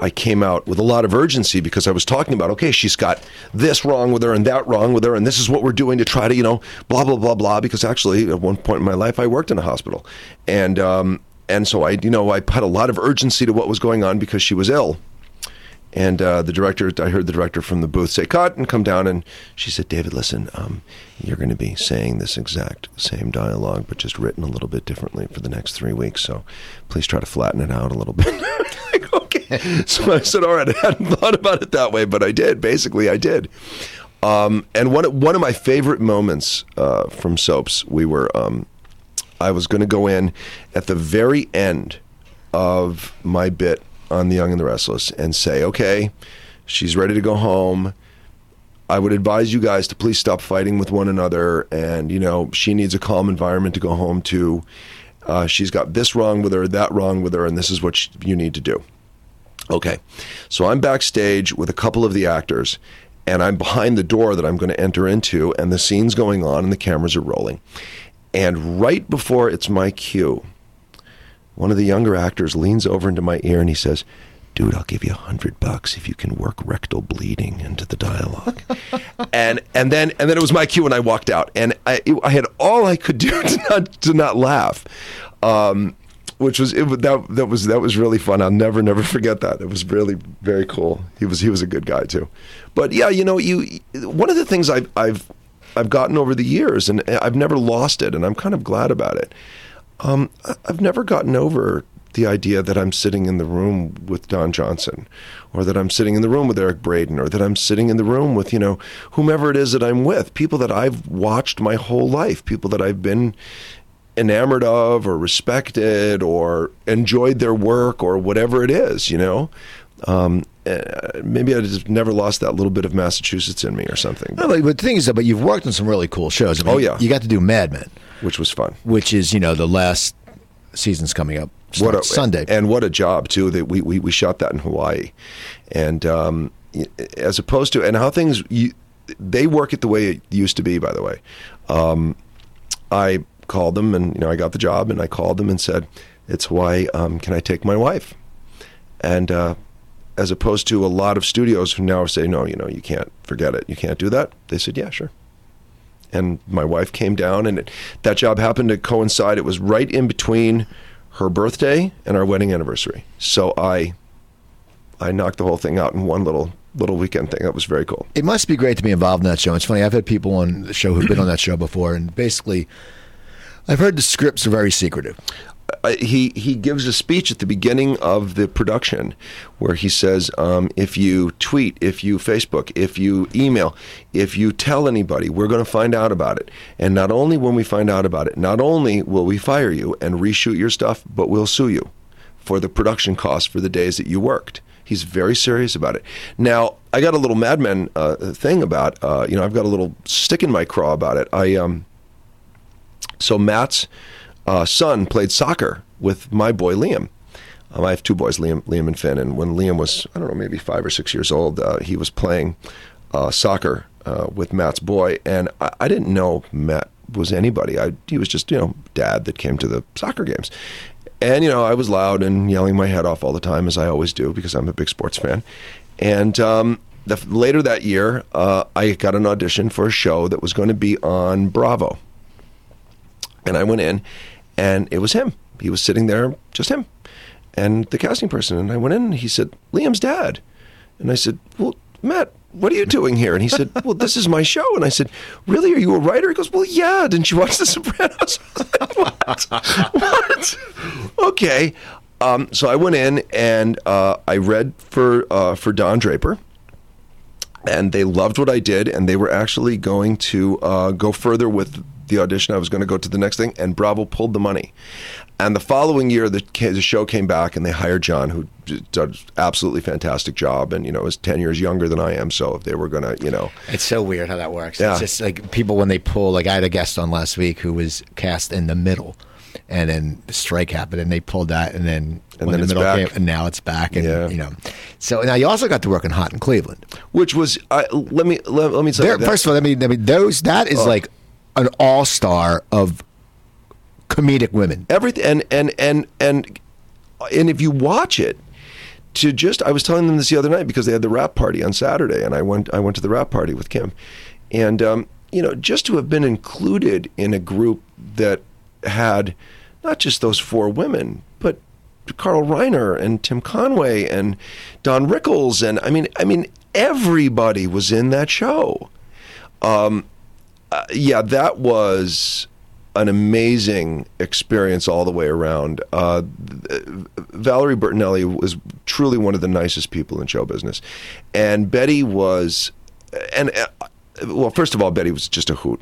I came out with a lot of urgency because I was talking about, okay, she's got this wrong with her and that wrong with her, and this is what we're doing to try to, you know, blah blah blah blah. Because actually, at one point in my life, I worked in a hospital, and um, and so I, you know, I put a lot of urgency to what was going on because she was ill. And uh, the director, I heard the director from the booth say, cut, and come down. And she said, David, listen, um, you're going to be saying this exact same dialogue, but just written a little bit differently for the next three weeks. So please try to flatten it out a little bit. I okay. So I said, all right, I hadn't thought about it that way, but I did. Basically, I did. Um, and one, one of my favorite moments uh, from soaps, we were, um, I was going to go in at the very end of my bit on The Young and the Restless and say, okay, she's ready to go home. I would advise you guys to please stop fighting with one another. And, you know, she needs a calm environment to go home to. Uh, she's got this wrong with her, that wrong with her, and this is what sh- you need to do. Okay. So I'm backstage with a couple of the actors, and I'm behind the door that I'm going to enter into, and the scene's going on, and the cameras are rolling. And right before it's my cue, one of the younger actors leans over into my ear and he says, Dude, I'll give you a hundred bucks if you can work rectal bleeding into the dialogue. and and then and then it was my cue and I walked out and I I had all I could do to not to not laugh. Um, which was it, that that was that was really fun. I'll never never forget that. It was really very cool. He was he was a good guy too. But yeah, you know, you one of the things I've I've I've gotten over the years, and I've never lost it, and I'm kind of glad about it. Um, I've never gotten over the idea that I'm sitting in the room with Don Johnson, or that I'm sitting in the room with Eric Braeden, or that I'm sitting in the room with you know whomever it is that I'm with, people that I've watched my whole life, people that I've been enamored of or respected or enjoyed their work or whatever it is, you know. Um, uh, maybe I just never lost that little bit of Massachusetts in me or something, No, but, but the thing is, though, but you've worked on some really cool shows. I mean, Oh, yeah. you got to do Mad Men, which was fun. which is you know the last season's coming up what a, Sunday. and what a job too that we, we, we shot that in Hawaii and um, as opposed to and how things you, they work it the way it used to be by the way um, I called them and you know I got the job and I called them and said it's Hawaii um, can I take my wife and uh, as opposed to a lot of studios who now say no you know you can't forget it you can't do that they said yeah sure and my wife came down and it, that job happened to coincide it was right in between her birthday and our wedding anniversary so i i knocked the whole thing out in one little little weekend thing that was very cool it must be great to be involved in that show. It's funny. I've had people on the show who've been on that show before, and basically, I've heard the scripts are very secretive. Uh, he he gives a speech at the beginning of the production where he says, um, "If you tweet, if you Facebook, if you email, if you tell anybody, we're going to find out about it. And not only when we find out about it, not only will we fire you and reshoot your stuff, but we'll sue you for the production costs for the days that you worked." He's very serious about it. Now, I got a little Mad Men uh, thing about, uh, you know, I've got a little stick in my craw about it. I um, so Matt's uh, son played soccer with my boy Liam. Um, I have two boys, Liam, Liam and Finn. And when Liam was, I don't know, maybe five or six years old, uh, he was playing uh, soccer uh, with Matt's boy, and I, I didn't know Matt was anybody. I, he was just, you know, dad that came to the soccer games. And you know, I was loud and yelling my head off all the time, as I always do, because I'm a big sports fan. And um, the, later that year, uh, I got an audition for a show that was going to be on Bravo. And I went in, and it was him. He was sitting there, just him, and the casting person. And I went in, and he said, "Liam's dad." And I said, "Well, Matt, what are you doing here?" And he said, "Well, this is my show." And I said, "Really? Are you a writer?" He goes, "Well, yeah. Didn't you watch The Sopranos?" what? what? Okay. Um, so I went in and uh, I read for uh, for Don Draper, and they loved what I did, and they were actually going to uh, go further with the audition. I was going to go to the next thing, and Bravo pulled the money. And the following year, the, the show came back, and they hired John, who did an absolutely fantastic job, and you know is ten years younger than I am. So if they were going to, you know, It's so weird how that works. Yeah. It's just like people when they pull. Like I had a guest on last week who was cast in the middle, and then the strike happened, and they pulled that, and then And then the it's middle back. came, and now it's back, and Yeah. you know. So now you also got to work in Hot in Cleveland. which was I let me let, let me say There, that- first of all, I mean, I mean, those that is Oh. like an all star of comedic women. everything and and and and and if you watch it to just I was telling them this the other night because they had the wrap party on Saturday and I went I went to the wrap party with Kim and um, you know just to have been included in a group that had not just those four women but Carl Reiner and Tim Conway and Don Rickles and I mean I mean everybody was in that show. Um, uh, yeah, that was an amazing experience all the way around. Uh, Valerie Bertinelli was truly one of the nicest people in show business, and Betty was, and uh, well, first of all, Betty was just a hoot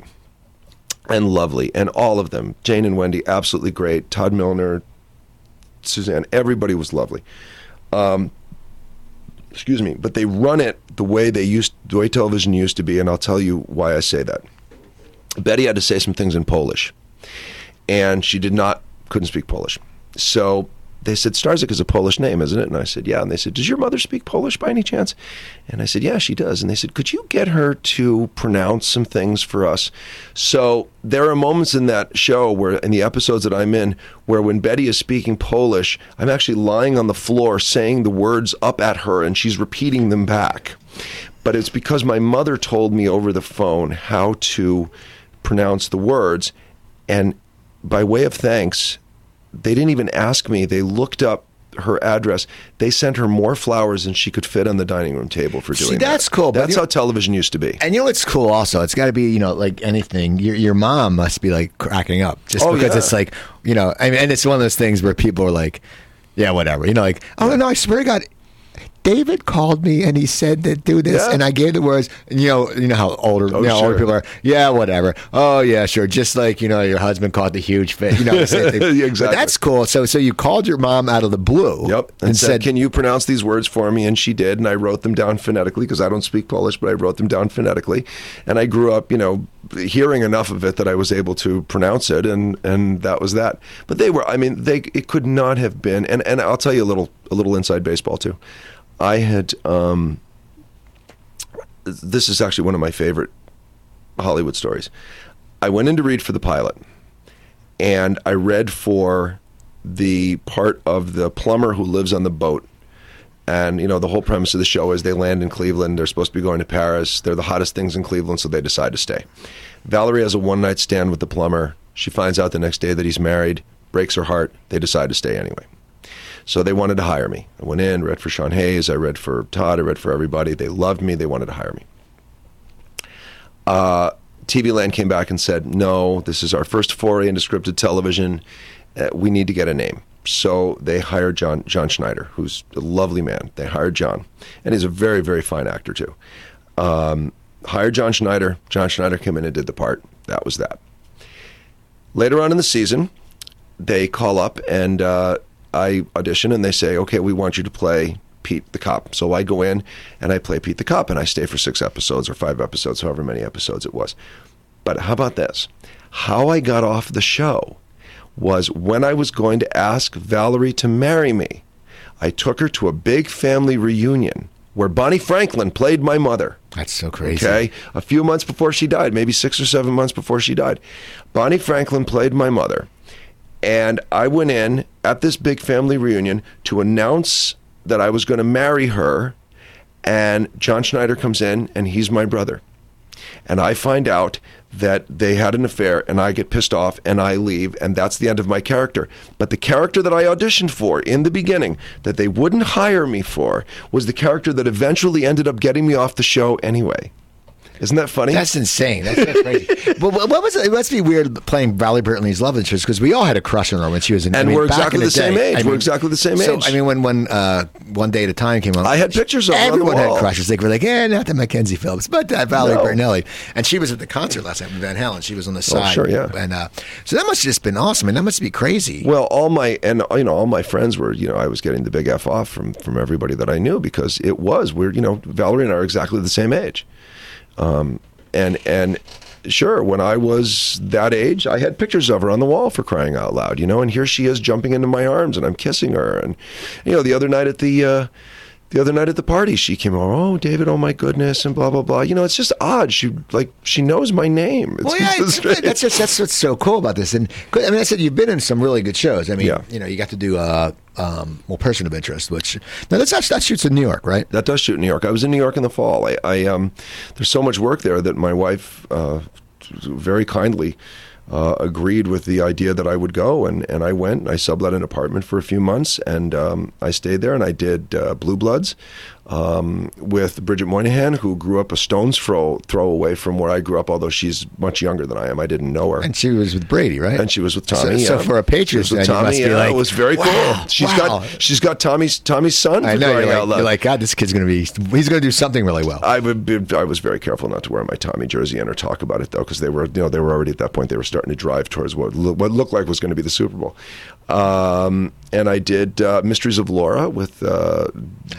and lovely, and all of them, Jane and Wendy, absolutely great. Todd Milliner, Suzanne, everybody was lovely. Um, excuse me, but they run it the way they used, the way television used to be, and I'll tell you why I say that. Betty had to say some things in Polish, and she did not couldn't speak Polish. So they said Starzyk is a Polish name, isn't it? And I said, yeah. And they said, does your mother speak Polish by any chance? And I said, yeah, she does. And they said, could you get her to pronounce some things for us? So there are moments in that show where, in the episodes that I'm in, where when Betty is speaking Polish, I'm actually lying on the floor saying the words up at her, and she's repeating them back. But it's because my mother told me over the phone how to pronounce the words. And by way of thanks, they didn't even ask me. They looked up her address. They sent her more flowers than she could fit on the dining room table for doing See, that. that's cool, That's how television used to be. And you know what's cool? Also, it's got to be you know like anything. Your your mom must be like cracking up just Oh, because yeah. it's like you know. I mean, and it's one of those things where people are like, yeah, whatever. You know, like oh no, I swear to God. David called me and he said that do this, Yeah. and I gave the words. You know, you know how older, Oh, you know, older people are. Yeah, whatever. Oh yeah, sure. Just like you know, your husband caught the huge fish. You know, the same thing. Yeah, exactly. But that's cool. So, so you called your mom out of the blue. Yep. And, said, "Can you pronounce these words for me?" And she did, and I wrote them down phonetically because I don't speak Polish, but I wrote them down phonetically. And I grew up, you know, hearing enough of it that I was able to pronounce it, and and that was that. But they were, I mean, they it could not have been. And and I'll tell you a little a little inside baseball too. I had um, this is actually one of my favorite Hollywood stories. I went in to read for the pilot, and I read for the part of the plumber who lives on the boat. And you know the whole premise of the show is they land in Cleveland. They're supposed to be going to Paris. They're the hottest things in Cleveland, so they decide to stay. Valerie has a one night stand with the plumber. She finds out the next day that he's married. Breaks her heart. They decide to stay anyway. So they wanted to hire me. I went in, read for Sean Hayes, I read for Todd, I read for everybody. They loved me. They wanted to hire me. Uh, TV Land came back and said, "No, this is our first foray into scripted television. Uh, we need to get a name." So they hired John John Schneider, who's a lovely man. They hired John, and he's a very very fine actor too. Um, hired John Schneider. John Schneider came in and did the part. That was that. Later on in the season, they call up and uh, I audition and they say, okay, we want you to play Pete the cop. So I go in and I play Pete the cop and I stay for six episodes or five episodes, however many episodes it was. But how about this? How I got off the show was when I was going to ask Valerie to marry me. I took her to a big family reunion where Bonnie Franklin played my mother. That's so crazy. Okay. A few months before she died, maybe six or seven months before she died, Bonnie Franklin played my mother. And I went in at this big family reunion to announce that I was going to marry her. And John Schneider comes in, and he's my brother. And I find out that they had an affair, and I get pissed off, and I leave, and that's the end of my character. But the character that I auditioned for in the beginning, that they wouldn't hire me for, was the character that eventually ended up getting me off the show anyway. Isn't that funny? That's insane. That's, that's crazy. but what was it? It must be weird playing Valerie Bertinelli's love interest because we all had a crush on her when she was in. and I mean, we're back exactly in the, the, same day, age. I we're exactly the same so, age. I mean, when when uh, one day at a time came on, I had pictures of her on the everyone had crushes. They were like, "Yeah, not the Mackenzie Phillips, but that Valerie No. Bertinelli." And she was at the concert last night with Van Halen. She was on the side. Oh, sure, yeah. And uh, so that must have just been awesome, and that must be crazy. Well, all my and you know all my friends were you know I was getting the big f off from from everybody that I knew because it was we're you know Valerie and I are exactly the same age, um, and and sure when I was that age I had pictures of her on the wall for crying out loud you know and here she is jumping into my arms and I'm kissing her and you know the other night at the. Uh, the other night at the party, she came over. Oh, David! Oh my goodness! And blah blah blah. You know, it's just odd. She like she knows my name. It's Well, yeah, just it's, that's just that's what's so cool about this. And I mean, I said you've been in some really good shows. I mean, Yeah. you know, you got to do uh, um, well, Person of Interest, which now that's that, that shoots in New York, right? That does shoot in New York. I was in New York in the fall. I, I um, there's so much work there that my wife uh, very kindly uh, agreed with the idea that I would go, and, and I went. I sublet an apartment for a few months, and um, I stayed there, and I did uh, Blue Bloods um, with Bridget Moynahan, who grew up a stone's throw throw away from where I grew up. Although she's much younger than I am, I didn't know her. And she was with Brady, right? And she was with So- Tommy. so yeah. for a Patriots She was with fan, you Tommy, must be yeah, like, it was very "Wow, cool. She's wow." got she's got Tommy's Tommy's son. I know you're like, you're like, God, this kid's going to be, he's going to do something really well. I would be, I was very careful not to wear my Tommy jersey and or talk about it though because they were you know they were already at that point they were starting to drive towards what what looked like was going to be the Super Bowl. Um, and I did uh, Mysteries of Laura with uh,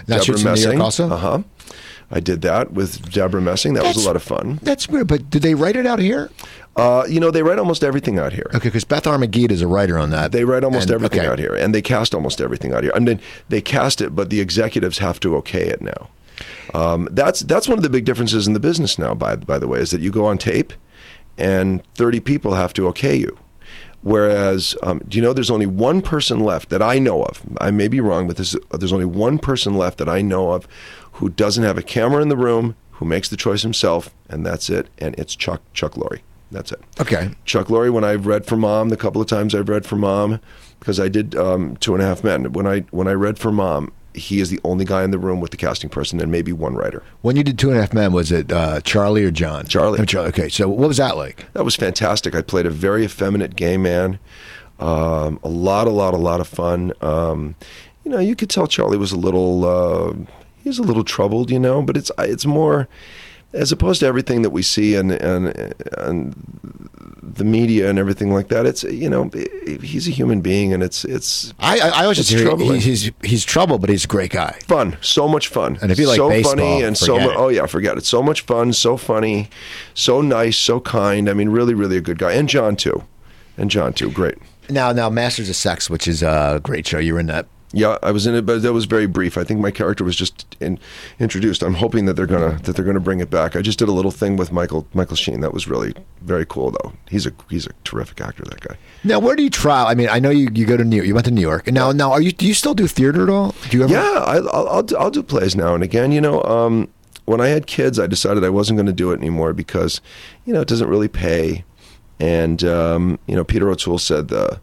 Debra shoots in New York Messing. Uh huh. I did that with Debra Messing. That was a lot of fun. That's weird, but did they write it out here? Uh, you know they write almost everything out here. Okay, because Beth Armogida is a writer on that. They write almost And- everything okay. out here, and they cast almost everything out here. I mean, they cast it, but the executives have to okay it now. Um, that's that's one of the big differences in the business now. By by the way, is that you go on tape, and thirty people have to okay you. Whereas, um, do you know there's only one person left that I know of? I may be wrong, but there's, there's only one person left that I know of who doesn't have a camera in the room, who makes the choice himself, and that's it. And it's Chuck Chuck Lorre. That's it. Okay. Chuck Lorre, when I've read for Mom, the couple of times I've read for Mom, because I did um, Two and a Half Men. When I when I read for Mom, he is the only guy in the room with the casting person and maybe one writer. When you did Two and a Half Men, was it uh, Charlie or John? Charlie. Oh, Charlie. Okay, so what was that like? That was fantastic. I played a very effeminate gay man. Um, a lot, a lot, a lot of fun. Um, you know, you could tell Charlie was a little, uh, he was a little troubled, you know, but it's it's more, as opposed to everything that we see and and and the media and everything like that. It's you know, he's a human being, and it's it's I I, was just he, he's he's trouble, but he's a great guy. fun, so much fun, And if you like so baseball, funny and so mu- oh yeah, forget it. So much fun, so funny, so nice, so kind. I mean, really, really a good guy, and John too, and John too, great. Now, now, Masters of Sex, which is a great show. You were in that. Yeah, I was in it, but that was very brief. I think my character was just in, introduced. I'm hoping that they're gonna that they're gonna bring it back. I just did a little thing with Michael Michael Sheen. That was really very cool, though. He's a he's a terrific actor. That guy. Now, where do you trial? I mean, I know you, you go to New York. You went to New York. Now, now, are you do you still do theater at all? Do you ever? Yeah, I, I'll I'll do, I'll do plays now and again. You know, um, when I had kids, I decided I wasn't going to do it anymore because, you know, it doesn't really pay. And um, you know, Peter O'Toole said the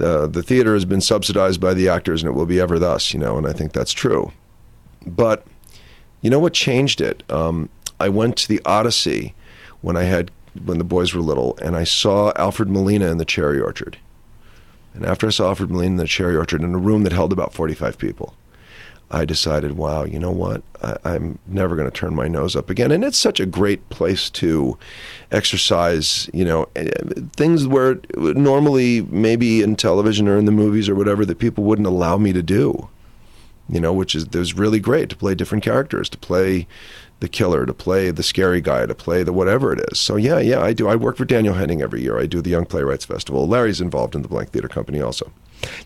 the the theater has been subsidized by the actors, and it will be ever thus. You know, and I think that's true. But you know what changed it? Um, I went to the Odyssey when I had when the boys were little, and I saw Alfred Molina in the Cherry Orchard. And after I saw Alfred Molina in the Cherry Orchard in a room that held about 45 people, I decided, wow, you know what? I, I'm never going to turn my nose up again. And it's such a great place to exercise, you know, eh, things where normally maybe in television or in the movies or whatever that people wouldn't allow me to do. You know, which is was really great to play different characters, to play the killer, to play the scary guy, to play the whatever it is. So yeah, yeah, I do. I work for Daniel Henning every year. I do the Young Playwrights Festival. Larry's involved in the Blank Theater Company also.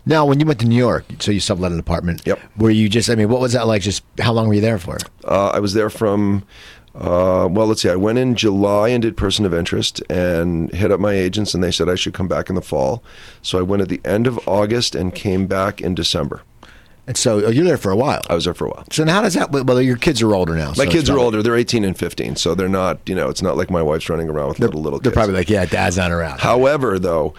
Now, when you went to New York, so you sublet an apartment. Yep. Were you just? I mean, what was that like? Just how long were you there for? Uh, I was there from, uh, well, let's see, I went in July and did Person of Interest and hit up my agents, and they said I should come back in the fall. So I went at the end of August and came back in December. And so oh, you're there for a while. I was there for a while. So now how does that? Well, your kids are older now. My so kids are older. They're 18 and 15, so they're not. You know, it's not like my wife's running around with little little They're kids. probably like, yeah, dad's not around. However, though,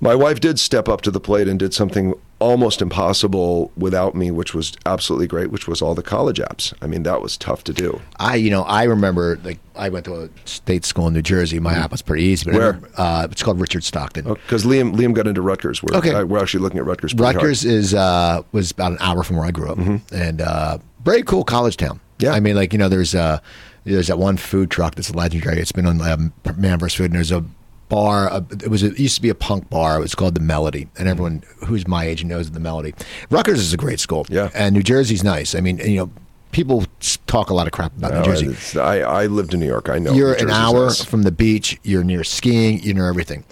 my wife did step up to the plate and did something almost impossible without me, which was absolutely great, which was all the college apps. I mean, that was tough to do. I, you know, I remember like I went to a state school in New Jersey. My app was pretty easy. But Mm-hmm. Where? remember, uh, it's called Richard Stockton. Because Liam Liam got into Rutgers. We're, Okay. I- we're actually looking at Rutgers. pretty hard. Rutgers is uh, was about an hour from where I grew up, and uh, very cool college town. Mm-hmm. Yeah. I mean, like you know, there's uh, there's that one food truck that's legendary. It's been on um, Man vs. Food, and there's a bar. A, it was a, it used to be a punk bar. It was called the Melody, and mm-hmm. everyone who's my age knows the Melody. Rutgers is a great school. Yeah. and New Jersey's nice. I mean, you know, people talk a lot of crap about No, New Jersey. I, I lived in New York. I know. You're an hour nice. from the beach. You're near skiing. You're near everything.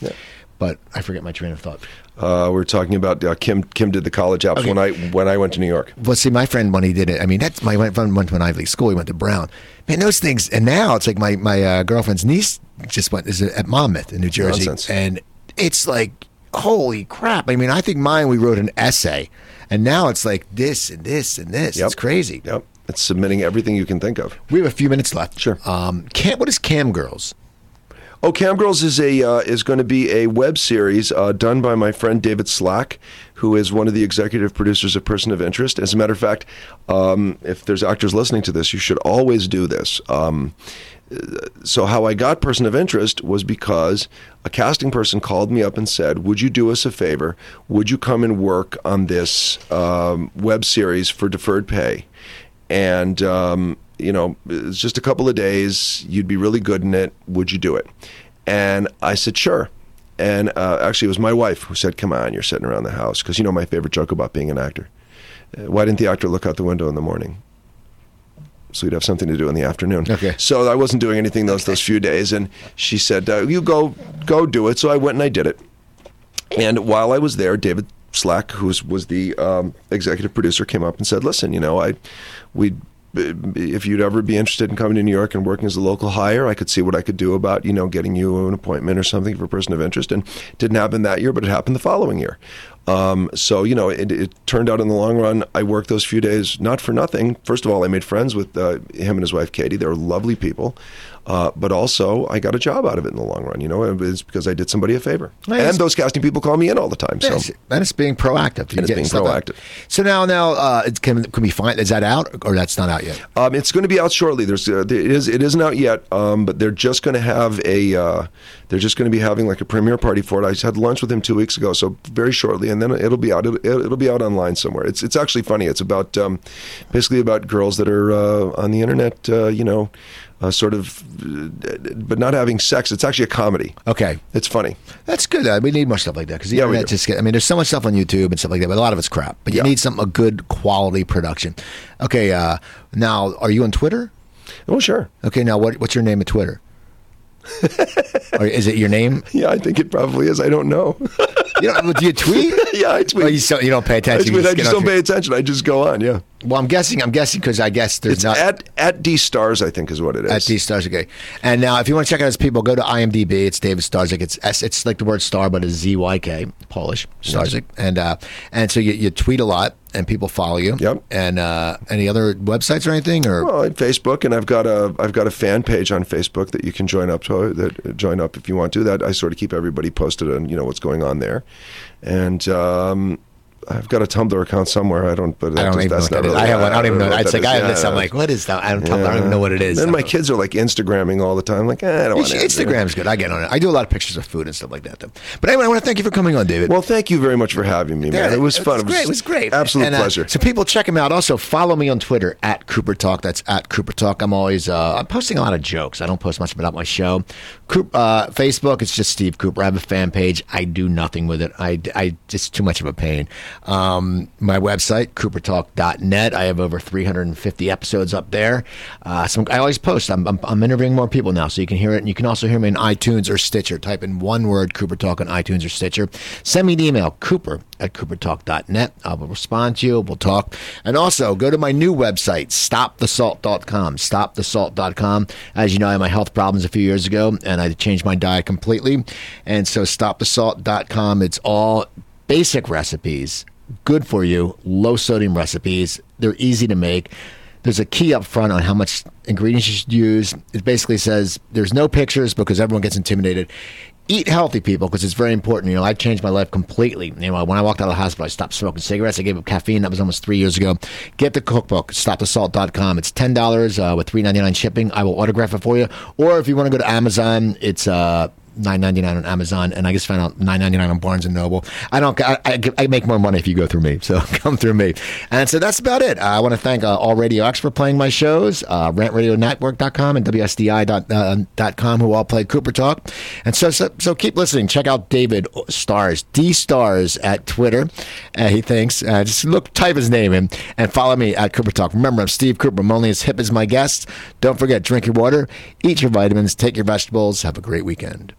But I forget my train of thought. Uh, we're talking about uh, Kim. Kim did the college apps Okay. when I when I went to New York. Well, see, my friend when he did it, I mean, that's my friend went to an Ivy League school. He went to Brown. Man, those things. And now it's like my my uh, girlfriend's niece just went is at Monmouth in New Jersey, Nonsense. and it's like holy crap. I mean, I think mine we wrote an essay, and now it's like this and this and this. Yep. It's crazy. Yep, it's submitting everything you can think of. We have a few minutes left. Sure. Um, Cam, what is Cam Girls? Oh, Cam Girls is a uh, is going to be a web series uh, done by my friend David Slack, who is one of the executive producers of Person of Interest. As a matter of fact, um, if there's actors listening to this, you should always do this. Um, so how I got Person of Interest was because a casting person called me up and said, "Would you do us a favor? Would you come and work on this um, web series for deferred pay?" And um, you know, it's just a couple of days. You'd be really good in it. Would you do it? And I said, "Sure." And uh, actually, it was my wife who said, "Come on, you're sitting around the house." Because you know my favorite joke about being an actor. Uh, Why didn't the actor look out the window in the morning? so we'd have something to do in the afternoon. Okay. So I wasn't doing anything those those few days, and she said, uh, "You go, go do it." So I went and I did it. And while I was there, David Slack, who was, was the um, executive producer, came up and said, "Listen, you know, I, we." If you'd ever be interested in coming to New York and working as a local hire, I could see what I could do about you know getting you an appointment or something for a person of interest. And it didn't happen that year, but it happened the following year. Um, so you know, it, it turned out in the long run, I worked those few days not for nothing. First of all, I made friends with uh, him and his wife Katie. They were lovely people, uh, but also I got a job out of it in the long run. You know, it's because I did somebody a favor. Nice. And those casting people call me in all the time. So and it's being proactive. It's being stuff out. proactive. So now, now, uh, it can can we find? Is that out or that's not out yet? Um, it's going to be out shortly. There's uh, it is it isn't out yet, um, but they're just going to have a uh, they're just going to be having like a premiere party for it. I had lunch with him two weeks ago, so very shortly, and then it'll be out. It'll, it'll be out online somewhere. It's it's actually funny. It's about um, basically about girls that are uh, on the internet, uh, you know, uh, sort of, but not having sex. It's actually a comedy. Okay, It's funny. that's good. Uh, we need more stuff like that because the Yeah, we internet just get. I mean, there's so much stuff on YouTube and stuff like that, but a lot of it's crap. But you Yeah. need some a good quality production. Okay, uh, now are you on Twitter? Oh sure. Okay, now what what's your name at Twitter? or is it your name? Yeah, I think it probably is. I don't know. You know, do you tweet? yeah, I tweet. Oh, you, so, you don't pay I, attention. tweet. you I just don't pay attention. I just go on. Yeah. Well, I'm guessing. I'm guessing because I guess there's It's not at at D stars. I think is what it is. At D Stars, okay. And now, if you want to check out his people, go to IMDb. It's David Starzyk. It's S, it's like the word star, but it's Z Y K, Polish Starzyk. And uh, and so you, you tweet a lot, and people follow you. Yep. And uh, any other websites or anything, or Well, at Facebook, and I've got a I've got a fan page on Facebook that you can join up to. That join up if you want to. That I sort of keep everybody posted on you know what's going on there, and um, I've got a Tumblr account somewhere. I don't, but I don't just- even know that's what that really- I have one. I don't even know. It's like I have this. I'm like, what is that? I don't, I don't even know what it is. I my know. kids are like Instagramming all the time. Like, eh, I don't want. Instagram's good. I get on it. I do a lot of pictures of food and stuff like that. Though. But anyway, I want to thank you for coming on, David. Well, thank you very much for having me, man. it was fun. It was great. It was great. Absolute And, uh, pleasure. so people check him out. Also, follow me on Twitter at Cooper Talk. That's at Cooper Talk. I'm always uh, I'm posting a lot of jokes. I don't post much about my show. Coop, uh, Facebook, it's just Steve Cooper. I have a fan page. I do nothing with it. I, I just too much of a pain. Um, my website coopertalk.net. I have over 350 episodes up there. Uh, some, I always post. I'm, I'm, I'm interviewing more people now, so you can hear it. And you can also hear me in iTunes or Stitcher. Type in one word Cooper Talk on iTunes or Stitcher. Send me an email, cooper at coopertalk.net. I will respond to you. We'll talk. And also go to my new website, stopthesalt.com. Stopthesalt.com. As you know, I had my health problems a few years ago, and I changed my diet completely. And so stopthesalt.com, it's all basic recipes good for you, low sodium recipes. They're easy to make. There's a key up front on how much ingredients you should use. It basically says there's no pictures because everyone gets intimidated. Eat healthy, people, because it's very important. You know, I've changed my life completely. You know, when I walked out of the hospital, I stopped smoking cigarettes. I gave up caffeine. That was almost three years ago. Get the cookbook, stopthesalt.com. It's $10 uh, with $3.99 shipping. I will autograph it for you. Or if you want to go to Amazon, it's uh, nine ninety nine on Amazon, and I just found out nine ninety nine on Barnes and Noble. I don't. I, I, I, make more money if you go through me, so come through me. And so that's about it. I want to thank uh, All Radio X for playing my shows, uh, RantRadioNetwork.com and WSDI.com, uh, who all play Cooper Talk. And so, so, so keep listening. Check out David Stars, D Stars at Twitter. Uh, he thinks. Uh, just look, type his name in, and follow me at Cooper Talk. Remember, I'm Steve Cooper. I'm only as hip as my guests. Don't forget, drink your water, eat your vitamins, take your vegetables. Have a great weekend.